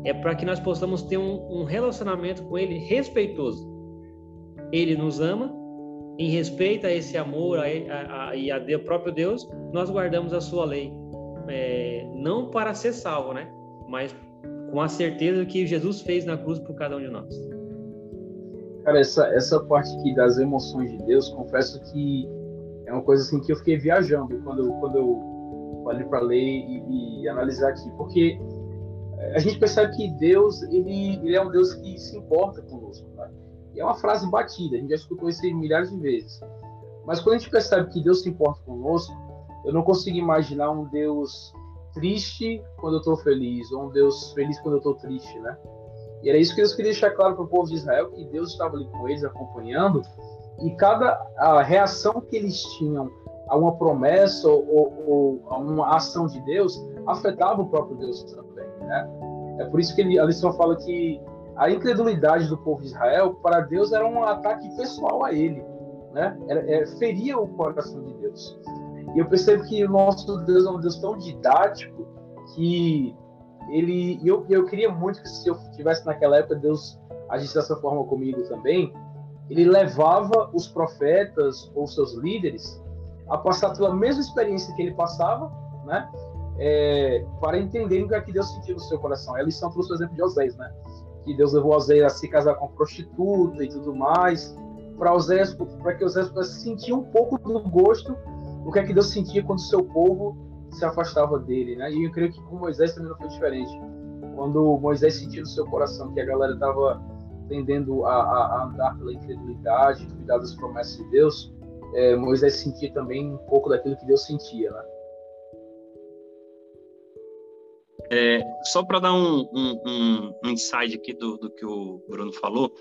é para que nós possamos ter um, um relacionamento com Ele respeitoso. Ele nos ama em respeito a esse amor a, a, a, e a Deus, próprio Deus, nós guardamos a sua lei. É, não para ser salvo, né? Mas com a certeza que Jesus fez na cruz por cada um de nós. Cara, essa, essa parte aqui das emoções de Deus, confesso que é uma coisa assim que eu fiquei viajando quando quando eu falei para ler e, e, analisar aqui, porque a gente percebe que Deus ele, ele é um Deus que se importa conosco. É uma frase batida, a gente já escutou isso milhares de vezes. Mas quando a gente percebe que Deus se importa conosco, eu não consigo imaginar um Deus triste quando eu estou feliz, ou um Deus feliz quando eu estou triste, né? E era isso que Deus queria deixar claro para o povo de Israel, que Deus estava ali com eles, acompanhando, e cada reação que eles tinham a uma promessa ou, ou, a uma ação de Deus afetava o próprio Deus também, né? É por isso que ele, a lição fala que a incredulidade do povo de Israel para Deus era um ataque pessoal a ele, né? Era, é, feria o coração de Deus. E eu percebo que o nosso Deus é um Deus tão didático que ele, eu, eu queria muito que se eu tivesse naquela época Deus agisse dessa forma comigo também. Ele levava os profetas ou seus líderes a passar pela mesma experiência que ele passava, né? É, para entenderem o que, é que Deus sentia no seu coração. A lição o exemplo de Osés, né? Que Deus levou Oséias a se casar com prostituta e tudo mais, para Oséias, para que Oséias pudesse sentir um pouco do gosto do que é que Deus sentia quando o seu povo se afastava dele, né? E eu creio que com Moisés também não foi diferente. Quando Moisés sentiu no seu coração que a galera estava tendendo a, a, andar pela incredulidade, duvidar das promessas de Deus, é, Moisés sentia também um pouco daquilo que Deus sentia, né? É, só para dar um, um, um, insight aqui do, do que o Bruno falou,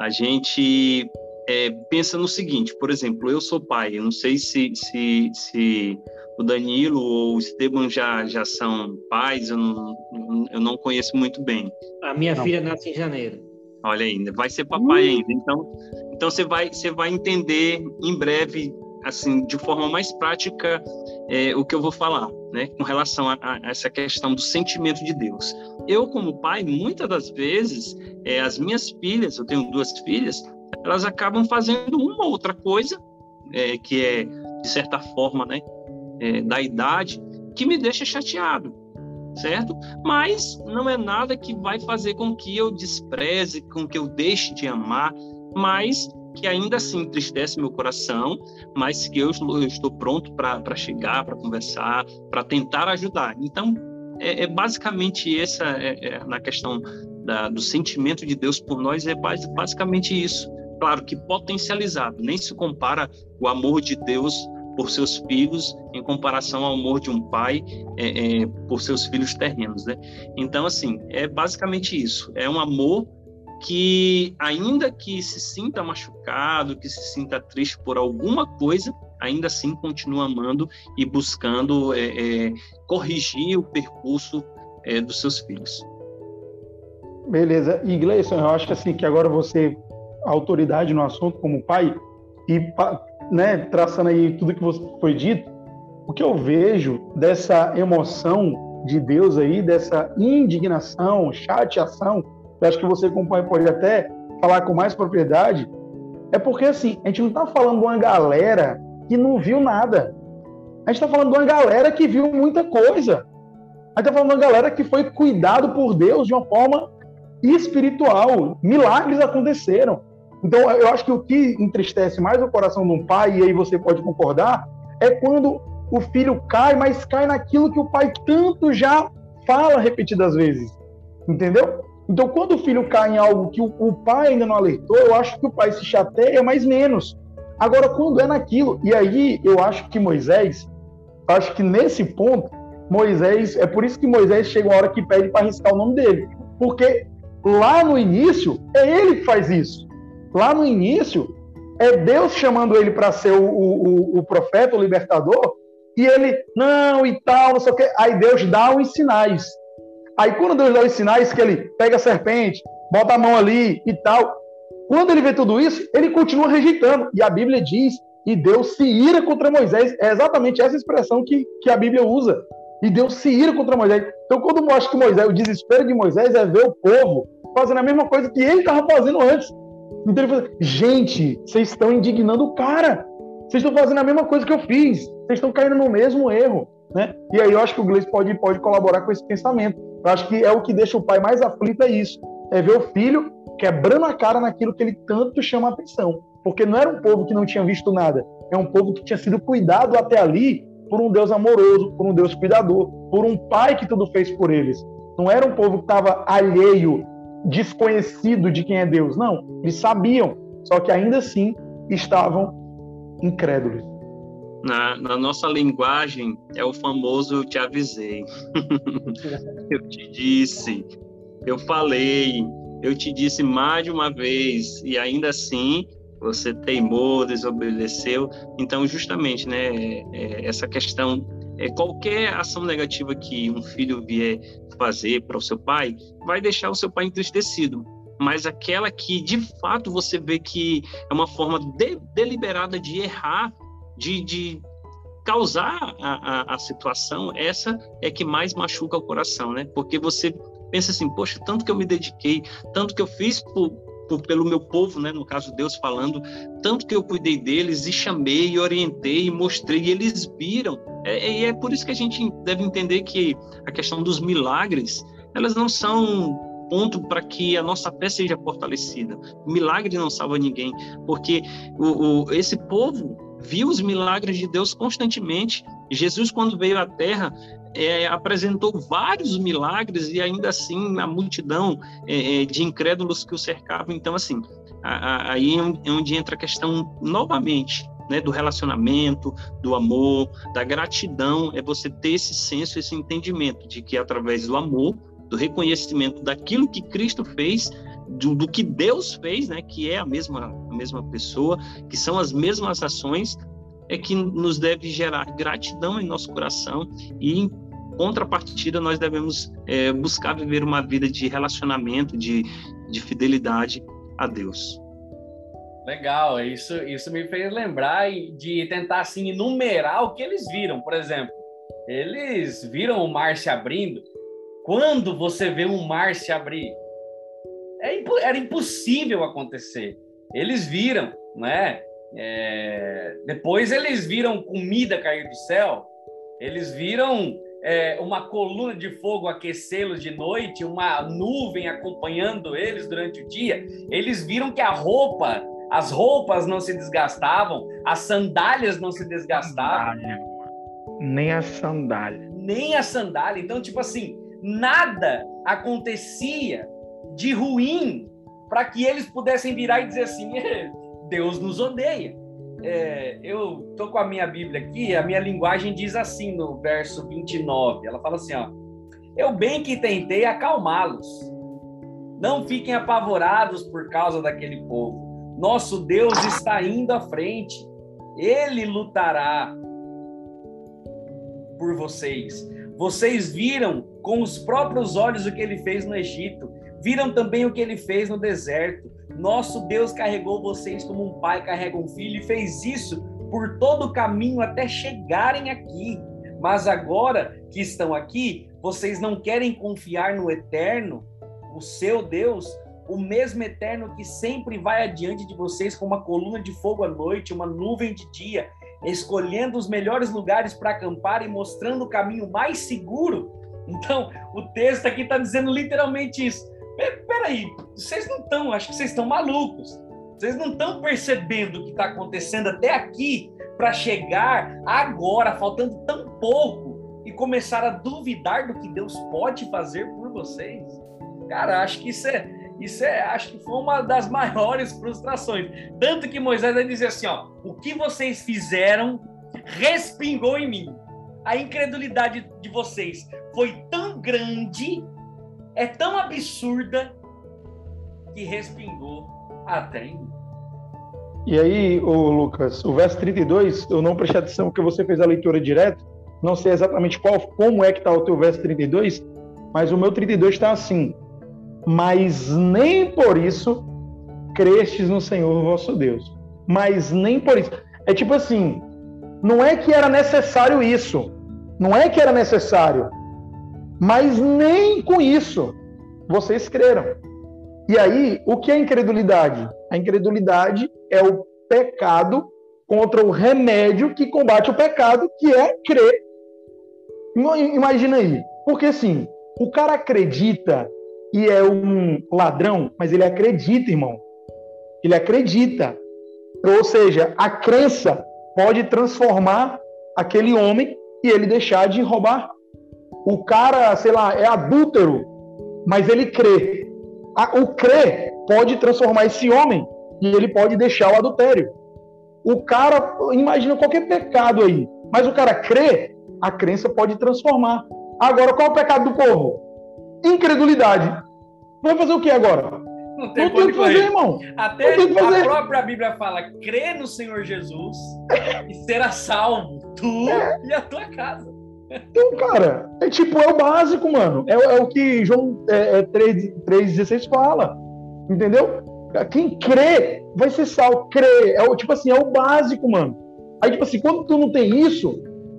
a gente é, pensa no seguinte, por exemplo, eu sou pai, eu não sei se, se, se o Danilo ou o Esteban já, já são pais, eu não, eu não conheço muito bem. A minha não. filha nasce em janeiro. Olha ainda, vai ser papai uh. ainda. Então, então você vai, você vai entender em breve assim, de forma mais prática, é, o que eu vou falar, né, com relação a, a, essa questão do sentimento de Deus. Eu, como pai, muitas das vezes, é, as minhas filhas, eu tenho duas filhas, elas acabam fazendo uma outra coisa, é, que é, de certa forma, né, é, da idade, que me deixa chateado, certo? Mas não é nada que vai fazer com que eu despreze, com que eu deixe de amar, mas que ainda assim entristece meu coração, mas que eu estou, pronto para chegar, para conversar, para tentar ajudar. Então, é, é basicamente essa, é, é, na questão da, do sentimento de Deus por nós, é basicamente isso. Claro que potencializado, nem se compara o amor de Deus por seus filhos em comparação ao amor de um pai é, é, por seus filhos terrenos, né? Então, assim, é basicamente isso. É um amor que, ainda que se sinta machucado, que se sinta triste por alguma coisa, ainda assim continua amando e buscando é, é, corrigir o percurso é, dos seus filhos. Beleza. E Gleison, eu acho assim que agora você autoridade no assunto como pai e né, traçando aí tudo que foi dito, o que eu vejo dessa emoção de Deus aí, dessa indignação, chateação eu acho que você, pai, pode até falar com mais propriedade, é porque assim, a gente não está falando de uma galera que não viu nada. A gente está falando de uma galera que viu muita coisa. A gente está falando de uma galera que foi cuidado por Deus de uma forma espiritual. Milagres aconteceram. Então, eu acho que o que entristece mais o coração de um pai, e aí você pode concordar, é quando o filho cai, mas cai naquilo que o pai tanto já fala repetidas vezes. Entendeu? Então, quando o filho cai em algo que o, o pai ainda não alertou, eu acho que o pai se chateia, mas menos. Agora, quando é naquilo, e aí eu acho que Moisés, acho que nesse ponto, Moisés, é por isso que Moisés chega uma hora que pede para arriscar o nome dele. Porque lá no início, é ele que faz isso. Lá no início, é Deus chamando ele para ser o, o, o, profeta, o libertador, e ele, não, e tal, não sei o quê. Aí Deus dá os sinais. Aí quando Deus dá os sinais que ele pega a serpente, bota a mão ali e tal, quando ele vê tudo isso, ele continua rejeitando. E a Bíblia diz, e Deus se ira contra Moisés. É exatamente essa expressão que, que a Bíblia usa. E Deus se ira contra Moisés. Então, quando mostra que Moisés, o desespero de Moisés é ver o povo fazendo a mesma coisa que ele estava fazendo antes. Então ele fala, gente, vocês estão indignando o cara. Vocês estão fazendo a mesma coisa que eu fiz. Vocês estão caindo no mesmo erro. Né? E aí eu acho que o Gleice pode, pode colaborar com esse pensamento. Eu acho que é o que deixa o pai mais aflito é isso. É ver o filho quebrando a cara naquilo que ele tanto chama a atenção. Porque não era um povo que não tinha visto nada. É um povo que tinha sido cuidado até ali por um Deus amoroso, por um Deus cuidador, por um pai que tudo fez por eles. Não era um povo que estava alheio, desconhecido de quem é Deus. Não, eles sabiam, só que ainda assim estavam incrédulos na, na, nossa linguagem é o famoso eu te avisei. eu te disse, eu falei, eu te disse mais de uma vez e ainda assim você teimou, desobedeceu. Então, justamente, né, é, é, essa questão é qualquer ação negativa que um filho vier fazer para o seu pai vai deixar o seu pai entristecido. Mas aquela que de fato você vê que é uma forma de, deliberada de errar de, de causar a, a, a, situação, essa é que mais machuca o coração, né? Porque você pensa assim, poxa, tanto que eu me dediquei, tanto que eu fiz por, por, pelo meu povo, né? No caso Deus falando, tanto que eu cuidei deles e chamei, e orientei, e mostrei, e eles viram. É, e é por isso que a gente deve entender que a questão dos milagres, elas não são ponto para que a nossa fé seja fortalecida. Milagre não salva ninguém, porque o, o, esse povo viu os milagres de Deus constantemente. Jesus, quando veio à Terra, é, apresentou vários milagres e ainda assim a multidão é, é de incrédulos que o cercavam. Então, assim, aí é, é onde entra a questão novamente né, do relacionamento, do amor, da gratidão, é você ter esse senso, esse entendimento de que através do amor, do reconhecimento daquilo que Cristo fez, do, do, que Deus fez, né, que é a mesma, a mesma pessoa, que são as mesmas ações, é que nos deve gerar gratidão em nosso coração e, em contrapartida, nós devemos é, buscar viver uma vida de relacionamento, de, de fidelidade a Deus. Legal, isso, isso me fez lembrar de tentar assim enumerar o que eles viram. Por exemplo, eles viram o mar se abrindo. Quando você vê um mar se abrir? É, era impossível acontecer. Eles viram, né? É, depois eles viram comida cair do céu. Eles viram é, uma coluna de fogo aquecê-los de noite, uma nuvem acompanhando eles durante o dia. Eles viram que a roupa, as roupas não se desgastavam, as sandálias não se desgastavam. Nem a sandália. Nem a sandália. Então, tipo assim, nada acontecia de ruim para que eles pudessem virar e dizer assim: Deus nos odeia. É, eu tô com a minha Bíblia aqui, a minha linguagem diz assim no verso 29. Ela fala assim: ó, Eu bem que tentei acalmá-los. Não fiquem apavorados por causa daquele povo. Nosso Deus está indo à frente. Ele lutará por vocês. Vocês viram com os próprios olhos o que ele fez no Egito. Viram também o que ele fez no deserto. Nosso Deus carregou vocês como um pai carrega um filho e fez isso por todo o caminho até chegarem aqui. Mas agora que estão aqui, vocês não querem confiar no eterno, o seu Deus, o mesmo eterno que sempre vai adiante de vocês com uma coluna de fogo à noite, uma nuvem de dia, escolhendo os melhores lugares para acampar e mostrando o caminho mais seguro. Então, o texto aqui está dizendo literalmente isso. Peraí, vocês não estão, acho que vocês estão malucos. Vocês não estão percebendo o que está acontecendo até aqui para chegar agora, faltando tão pouco, e começar a duvidar do que Deus pode fazer por vocês. Cara, acho que isso é, isso é, acho que foi uma das maiores frustrações. Tanto que Moisés vai dizer assim, ó, o que vocês fizeram respingou em mim. A incredulidade de vocês foi tão grande é tão absurda que respingou até em mim. E aí, ô Lucas, o verso 32, eu não prestei atenção porque você fez a leitura direto, não sei exatamente qual, como é que está o teu verso 32, mas o meu 32 está assim: Mas nem por isso crestes no Senhor vosso Deus. Mas nem por isso. É tipo assim, não é que era necessário isso. Não é que era necessário. Mas nem com isso vocês creram. E aí, o que é incredulidade? A incredulidade é o pecado contra o remédio que combate o pecado, que é crer. Imagina aí. Porque assim, o cara acredita e é um ladrão, mas ele acredita, irmão. Ele acredita. Ou seja, a crença pode transformar aquele homem e ele deixar de roubar. O cara, sei lá, é adúltero, mas ele crê. O crer pode transformar esse homem e ele pode deixar o adultério. O cara, imagina qualquer pecado aí, mas o cara crê, a crença pode transformar. Agora, qual é o pecado do povo? Incredulidade. Vai fazer o que agora? Não tem, o que fazer, irmão. Até a própria Bíblia fala: crê no Senhor Jesus e será salvo, tu é. e a tua casa. Então, cara, é tipo, é o básico, mano. É, é o que João é, é 3,16 fala. Entendeu? Quem crê vai ser salvo. Crê. É o, tipo assim, é o básico, mano. Aí, tipo assim, quando tu não tem isso,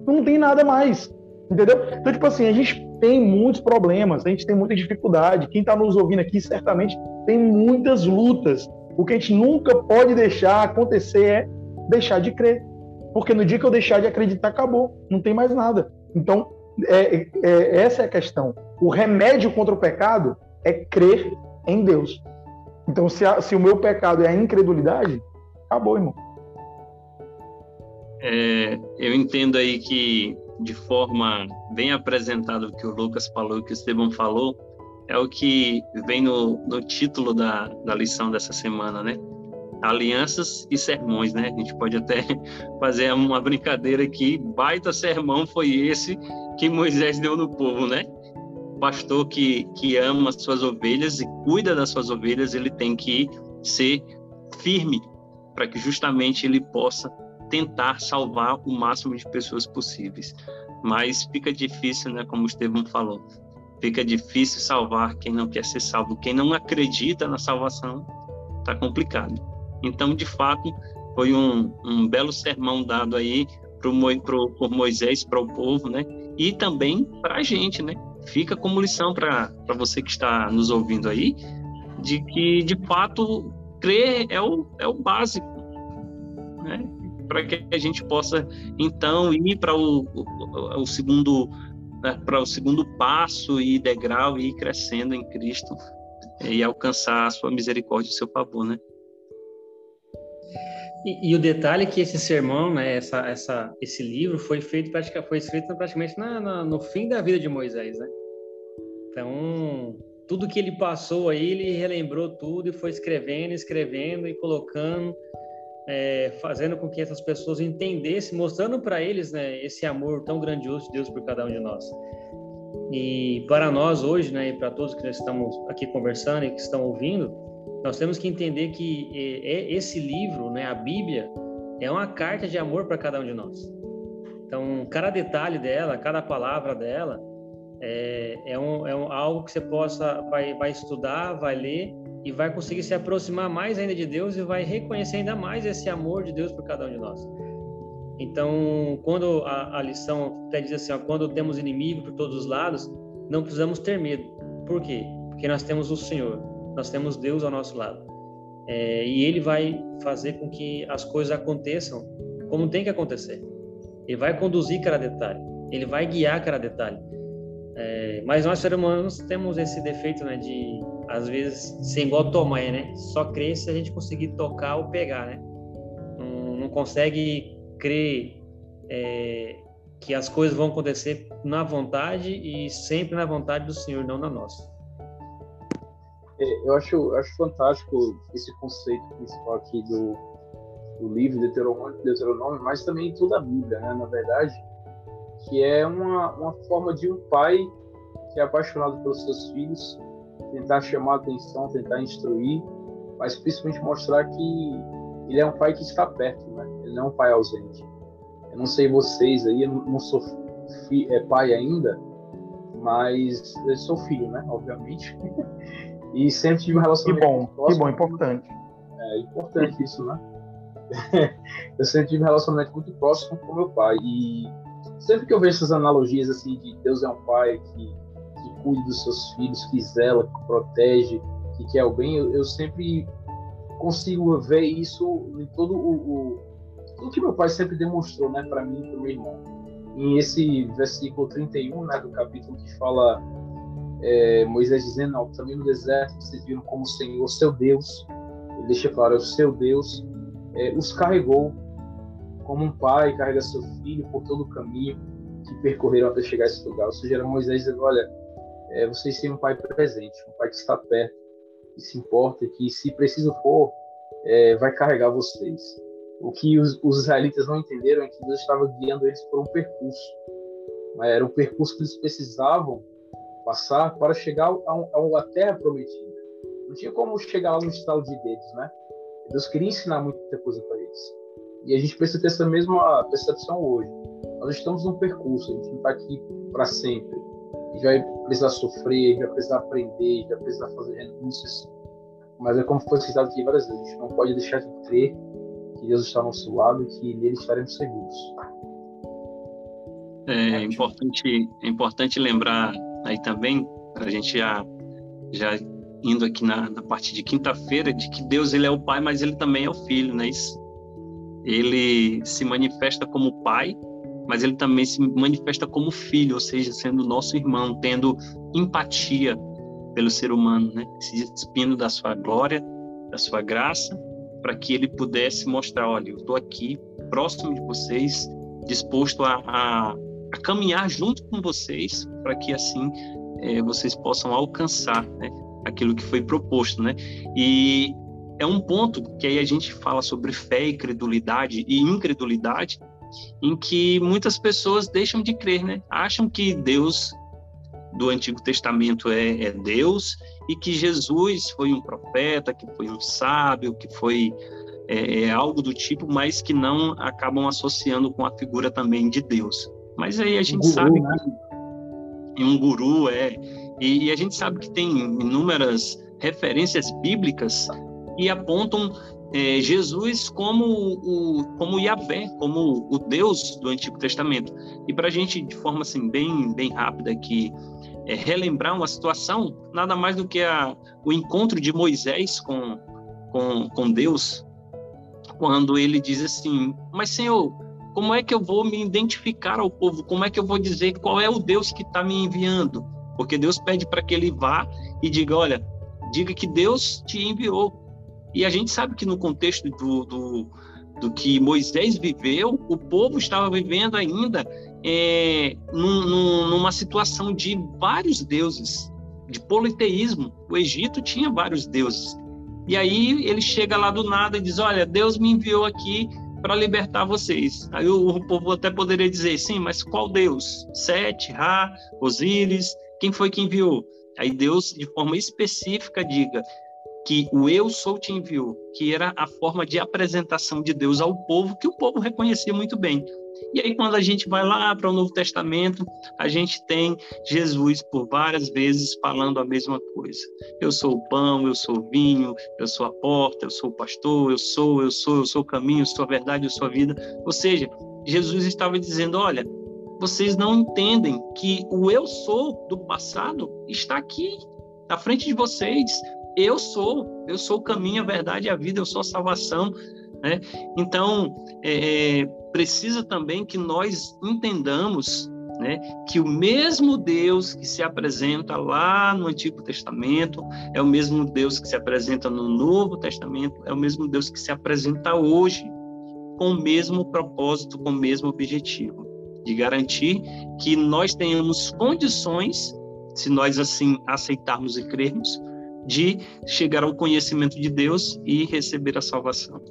tu não tem nada mais. Entendeu? Então, tipo assim, a gente tem muitos problemas, a gente tem muita dificuldade. Quem está nos ouvindo aqui certamente tem muitas lutas. O que a gente nunca pode deixar acontecer é deixar de crer. Porque no dia que eu deixar de acreditar, acabou. Não tem mais nada. Então, é, é, essa é a questão. O remédio contra o pecado é crer em Deus. Então, se, a, se o meu pecado é a incredulidade, acabou, irmão. É, eu entendo aí que, de forma bem apresentada, o que o Lucas falou, o que o Esteban falou, é o que vem no, no título da, da lição dessa semana, né? Alianças e sermões, né? A gente pode até fazer uma brincadeira aqui, baita sermão foi esse que Moisés deu no povo, né? O pastor que, que ama as suas ovelhas e cuida das suas ovelhas, ele tem que ser firme para que justamente ele possa tentar salvar o máximo de pessoas possíveis. Mas fica difícil, né, como o Estevão falou, fica difícil salvar quem não quer ser salvo, quem não acredita na salvação, tá complicado. Então, de fato, foi um, um belo sermão dado aí pro, pro, por Moisés para o povo, né? E também para a gente, né? Fica como lição para você que está nos ouvindo aí, de que, de fato, crer é o, é o básico, né? Para que a gente possa, então, ir para o, o, o segundo né, para o segundo passo e degrau e ir crescendo em Cristo e alcançar a sua misericórdia e o seu favor, né? E, e, o detalhe é que esse sermão, né, essa, essa, esse livro foi feito foi escrito praticamente na, na, no fim da vida de Moisés, né? Então, tudo que ele passou aí, ele relembrou tudo e foi escrevendo, escrevendo e colocando, é, fazendo com que essas pessoas entendessem, mostrando para eles, né, esse amor tão grandioso de Deus por cada um de nós. E para nós hoje, né, e para todos que estamos aqui conversando e que estão ouvindo, nós temos que entender que é, esse livro, né, a Bíblia, é uma carta de amor para cada um de nós. Então, cada detalhe dela, cada palavra dela, é, é, um, é um, algo que você possa vai, vai estudar, vai ler e vai conseguir se aproximar mais ainda de Deus e vai reconhecer ainda mais esse amor de Deus por cada um de nós. Então, quando a, a lição até diz assim, ó, quando temos inimigo por todos os lados, não precisamos ter medo. Por quê? Porque nós temos o Senhor nós temos Deus ao nosso lado. É, e Ele vai fazer com que as coisas aconteçam como tem que acontecer. Ele vai conduzir cada detalhe. Ele vai guiar cada detalhe. É, mas nós, seres humanos, temos esse defeito né, de, às vezes, ser igual Tomé, né? Só crer se a gente conseguir tocar ou pegar, né? Não, não consegue crer é, que as coisas vão acontecer na vontade e sempre na vontade do Senhor, não na nossa. É, eu acho, acho fantástico esse conceito principal aqui do, do livro Deuteronômio, Deuteronômio, mas também toda a Bíblia, né, na verdade, que é uma, uma forma de um pai que é apaixonado pelos seus filhos, tentar chamar a atenção, tentar instruir, mas principalmente mostrar que ele é um pai que está perto, né? Ele não é um pai ausente. Eu não sei vocês aí, eu não sou fi, é, pai ainda, mas eu sou filho, né? Obviamente. E sempre tive um relacionamento. Que bom, próximo. que bom, importante. É importante isso, né? eu sempre tive um relacionamento muito próximo com meu pai. E sempre que eu vejo essas analogias assim de Deus é um pai que, que cuida dos seus filhos, que zela, que protege, que quer o bem, eu, eu sempre consigo ver isso em todo o, o tudo que meu pai sempre demonstrou, né, para mim e para meu irmão. Em esse versículo 31, né, do capítulo que fala é, Moisés dizendo, não, também no deserto vocês viram como o Senhor, seu Deus, ele deixa claro, é o seu Deus, é, os carregou como um pai carrega seu filho por todo o caminho que percorreram até chegar a esse lugar. Ou seja, era Moisés dizendo, olha, é, vocês têm um pai presente, um pai que está perto, que se importa, que se preciso for, é, vai carregar vocês. O que os, os, israelitas não entenderam é que Deus estava guiando eles por um percurso. Era um percurso que eles precisavam passar para chegar à terra prometida. Não tinha como chegar lá no estalo de dedos, né? Deus queria ensinar muita coisa para eles. E a gente precisa ter essa mesma percepção hoje. Nós estamos num percurso, a gente não está aqui para sempre. A gente vai precisar sofrer, a gente vai precisar aprender, a gente vai precisar fazer renúncias. Mas é como foi citado aqui várias vezes, a gente não pode deixar de crer que Deus está ao nosso lado e que nele estaremos seguros. É importante, é importante lembrar aí também, a gente já, já indo aqui na, na parte de quinta-feira, de que Deus ele é o Pai, mas ele também é o Filho, não é isso? Ele se manifesta como Pai, mas ele também se manifesta como Filho, ou seja, sendo nosso irmão, tendo empatia pelo ser humano, né? Se despindo da sua glória, da sua graça, para que ele pudesse mostrar, olha, eu estou aqui, próximo de vocês, disposto a, a a caminhar junto com vocês para que assim é, vocês possam alcançar né, aquilo que foi proposto, né? E é um ponto que aí a gente fala sobre fé e credulidade e incredulidade, em que muitas pessoas deixam de crer, né? Acham que Deus do Antigo Testamento é, é Deus e que Jesus foi um profeta, que foi um sábio, que foi é, é algo do tipo, mas que não acabam associando com a figura também de Deus. Mas aí a gente um guru, sabe né? que um guru é. E, e, a gente sabe que tem inúmeras referências bíblicas que apontam é, Jesus como o como Yahvé, como o Deus do Antigo Testamento. E para a gente, de forma assim bem bem rápida aqui, é, relembrar uma situação, nada mais do que a, o encontro de Moisés com, com, com Deus, quando ele diz assim: Mas Senhor, como é que eu vou me identificar ao povo? Como é que eu vou dizer qual é o Deus que está me enviando? Porque Deus pede para que ele vá e diga: Olha, diga que Deus te enviou. E a gente sabe que no contexto do, do, do que Moisés viveu, o povo estava vivendo ainda é, num, num, numa situação de vários deuses, de politeísmo. O Egito tinha vários deuses. E aí ele chega lá do nada e diz: Olha, Deus me enviou aqui para libertar vocês. Aí o, povo até poderia dizer: Sim, mas qual Deus? Sete, Ra, Osíris? Quem foi que enviou? Aí Deus, de forma específica, diga: que o eu sou te enviou, que era a forma de apresentação de Deus ao povo, que o povo reconhecia muito bem. E aí, quando a gente vai lá para o Novo Testamento, a gente tem Jesus por várias vezes falando a mesma coisa. Eu sou o pão, eu sou o vinho, eu sou a porta, eu sou o pastor, eu sou, eu sou, eu sou o caminho, eu sou a verdade, eu sou a vida. Ou seja, Jesus estava dizendo: olha, vocês não entendem que o eu sou do passado está aqui, à frente de vocês eu sou, eu sou o caminho, a verdade e a vida, eu sou a salvação. Né? Então, é, é, precisa também que nós entendamos né, que o mesmo Deus que se apresenta lá no Antigo Testamento é o mesmo Deus que se apresenta no Novo Testamento, é o mesmo Deus que se apresenta hoje, com o mesmo propósito, com o mesmo objetivo, de garantir que nós tenhamos condições, se nós assim aceitarmos e crermos, de chegar ao conhecimento de Deus e receber a salvação.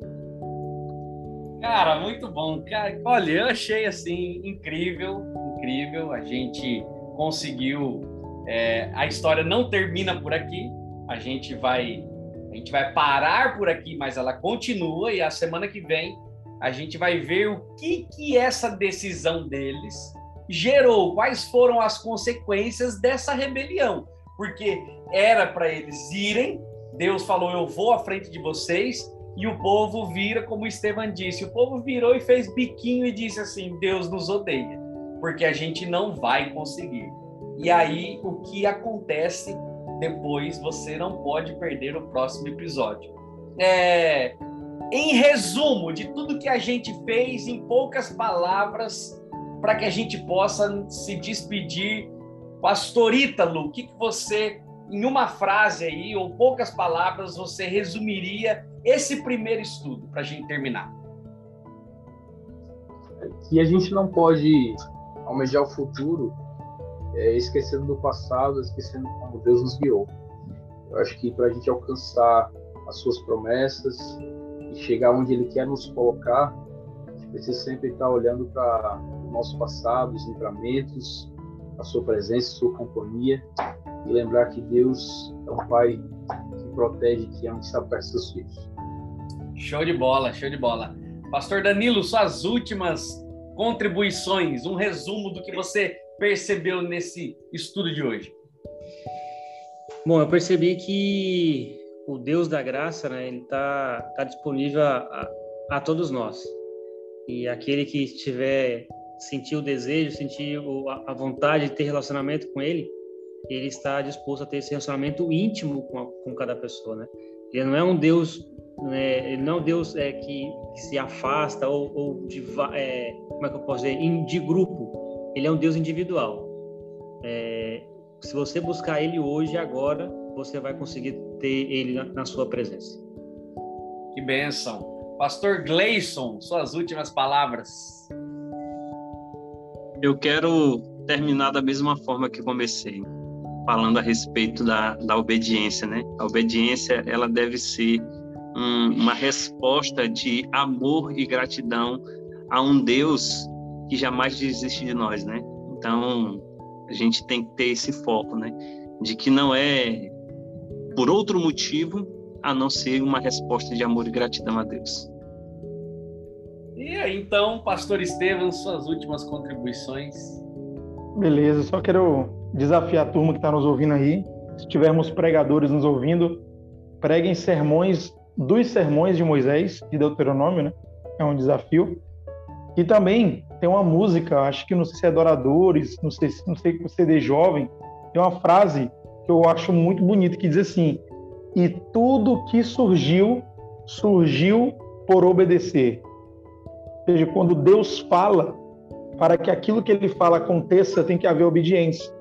Cara, muito bom. Cara, olha, eu achei assim incrível, incrível. A gente conseguiu. É, a história não termina por aqui. A gente vai, a gente vai parar por aqui, mas ela continua e a semana que vem a gente vai ver o que que essa decisão deles gerou, quais foram as consequências dessa rebelião, porque era para eles irem. Deus falou: Eu vou à frente de vocês. E o povo vira, como Estevam disse: o povo virou e fez biquinho e disse assim: Deus nos odeia, porque a gente não vai conseguir. E aí, o que acontece depois, você não pode perder o próximo episódio. É, em resumo de tudo que a gente fez, em poucas palavras, para que a gente possa se despedir. Pastor Ítalo, o que, que você em uma frase aí, ou poucas palavras, você resumiria esse primeiro estudo para a gente terminar? Que a gente não pode almejar o futuro é, esquecendo do passado, esquecendo como Deus nos guiou. Eu acho que para a gente alcançar as suas promessas e chegar onde Ele quer nos colocar, a gente precisa sempre estar olhando para o nosso passado, os livramentos, a sua presença, a sua companhia e lembrar que Deus é um Pai que protege, que ama, que está perto dos seus filhos. Show de bola, show de bola. Pastor Danilo, suas últimas contribuições, um resumo do que você percebeu nesse estudo de hoje. Bom, eu percebi que o Deus da graça, né, ele está tá disponível a, a, a, todos nós. E aquele que estiver sentir o desejo, sentir a, a vontade de ter relacionamento com ele, ele está disposto a ter esse relacionamento íntimo com, a, com cada pessoa, né? Ele não é um Deus, né, ele não é um Deus é, que, que se afasta ou, ou de, é, como é que eu posso dizer, de grupo. Ele é um Deus individual. É, se você buscar Ele hoje, agora, você vai conseguir ter Ele na, na sua presença. Que bênção. Pastor Gleison, suas últimas palavras. Eu quero terminar da mesma forma que comecei falando a respeito da, da obediência, né? A obediência, ela deve ser um, uma resposta de amor e gratidão a um Deus que jamais desiste de nós, né? Então, a gente tem que ter esse foco, né? De que não é por outro motivo a não ser uma resposta de amor e gratidão a Deus. E aí, então, Pastor Estevam, suas últimas contribuições. Beleza, só quero desafiar a turma que está nos ouvindo aí. Se tivermos pregadores nos ouvindo, preguem sermões dos sermões de Moisés, de Deuteronômio, né? É um desafio. E também tem uma música, acho que não sei se é Adoradores, não sei, não sei se CD jovem, tem uma frase que eu acho muito bonita que diz assim: "E tudo que surgiu, surgiu por obedecer". Ou seja, quando Deus fala, para que aquilo que ele fala aconteça, tem que haver obediência.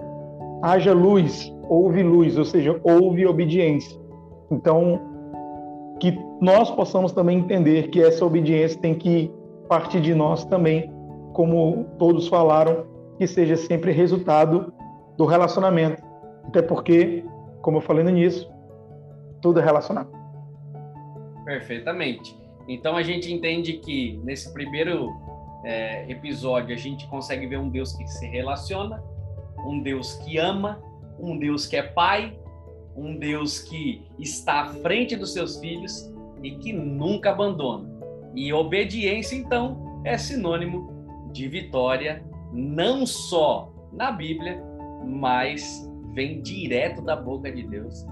Haja luz, houve luz, ou seja, houve obediência. Então, que nós possamos também entender que essa obediência tem que partir de nós também, como todos falaram, que seja sempre resultado do relacionamento. Até porque, como eu falei no início, tudo é relacionado. Perfeitamente. Então a gente entende que nesse primeiro é, episódio a gente consegue ver um Deus que se relaciona, um Deus que ama, um Deus que é pai, um Deus que está à frente dos seus filhos e que nunca abandona. E obediência, então, é sinônimo de vitória, não só na Bíblia, mas vem direto da boca de Deus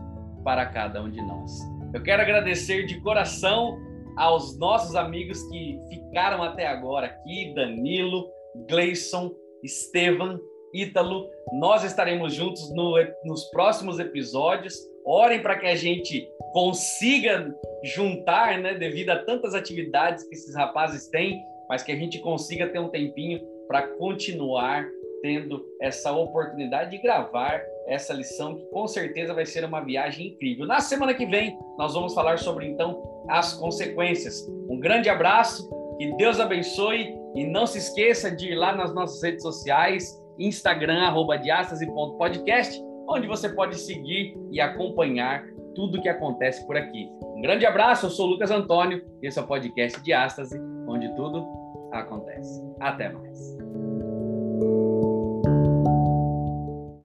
para cada um de nós. Eu quero agradecer de coração aos nossos amigos que ficaram até agora aqui, Danilo, Gleison, Estevam, Ítalo. Nós estaremos juntos no, nos próximos episódios. Orem para que a gente consiga juntar, né, devido a tantas atividades que esses rapazes têm, mas que a gente consiga ter um tempinho para continuar tendo essa oportunidade de gravar essa lição que com certeza vai ser uma viagem incrível. Na semana que vem nós vamos falar sobre então as consequências. Um grande abraço, que Deus abençoe e não se esqueça de ir lá nas nossas redes sociais, Instagram arroba diastase.podcast, onde você pode seguir e acompanhar tudo o que acontece por aqui. Um grande abraço, eu sou o Lucas Antônio, esse é o podcast Diástase, onde tudo acontece. Até mais.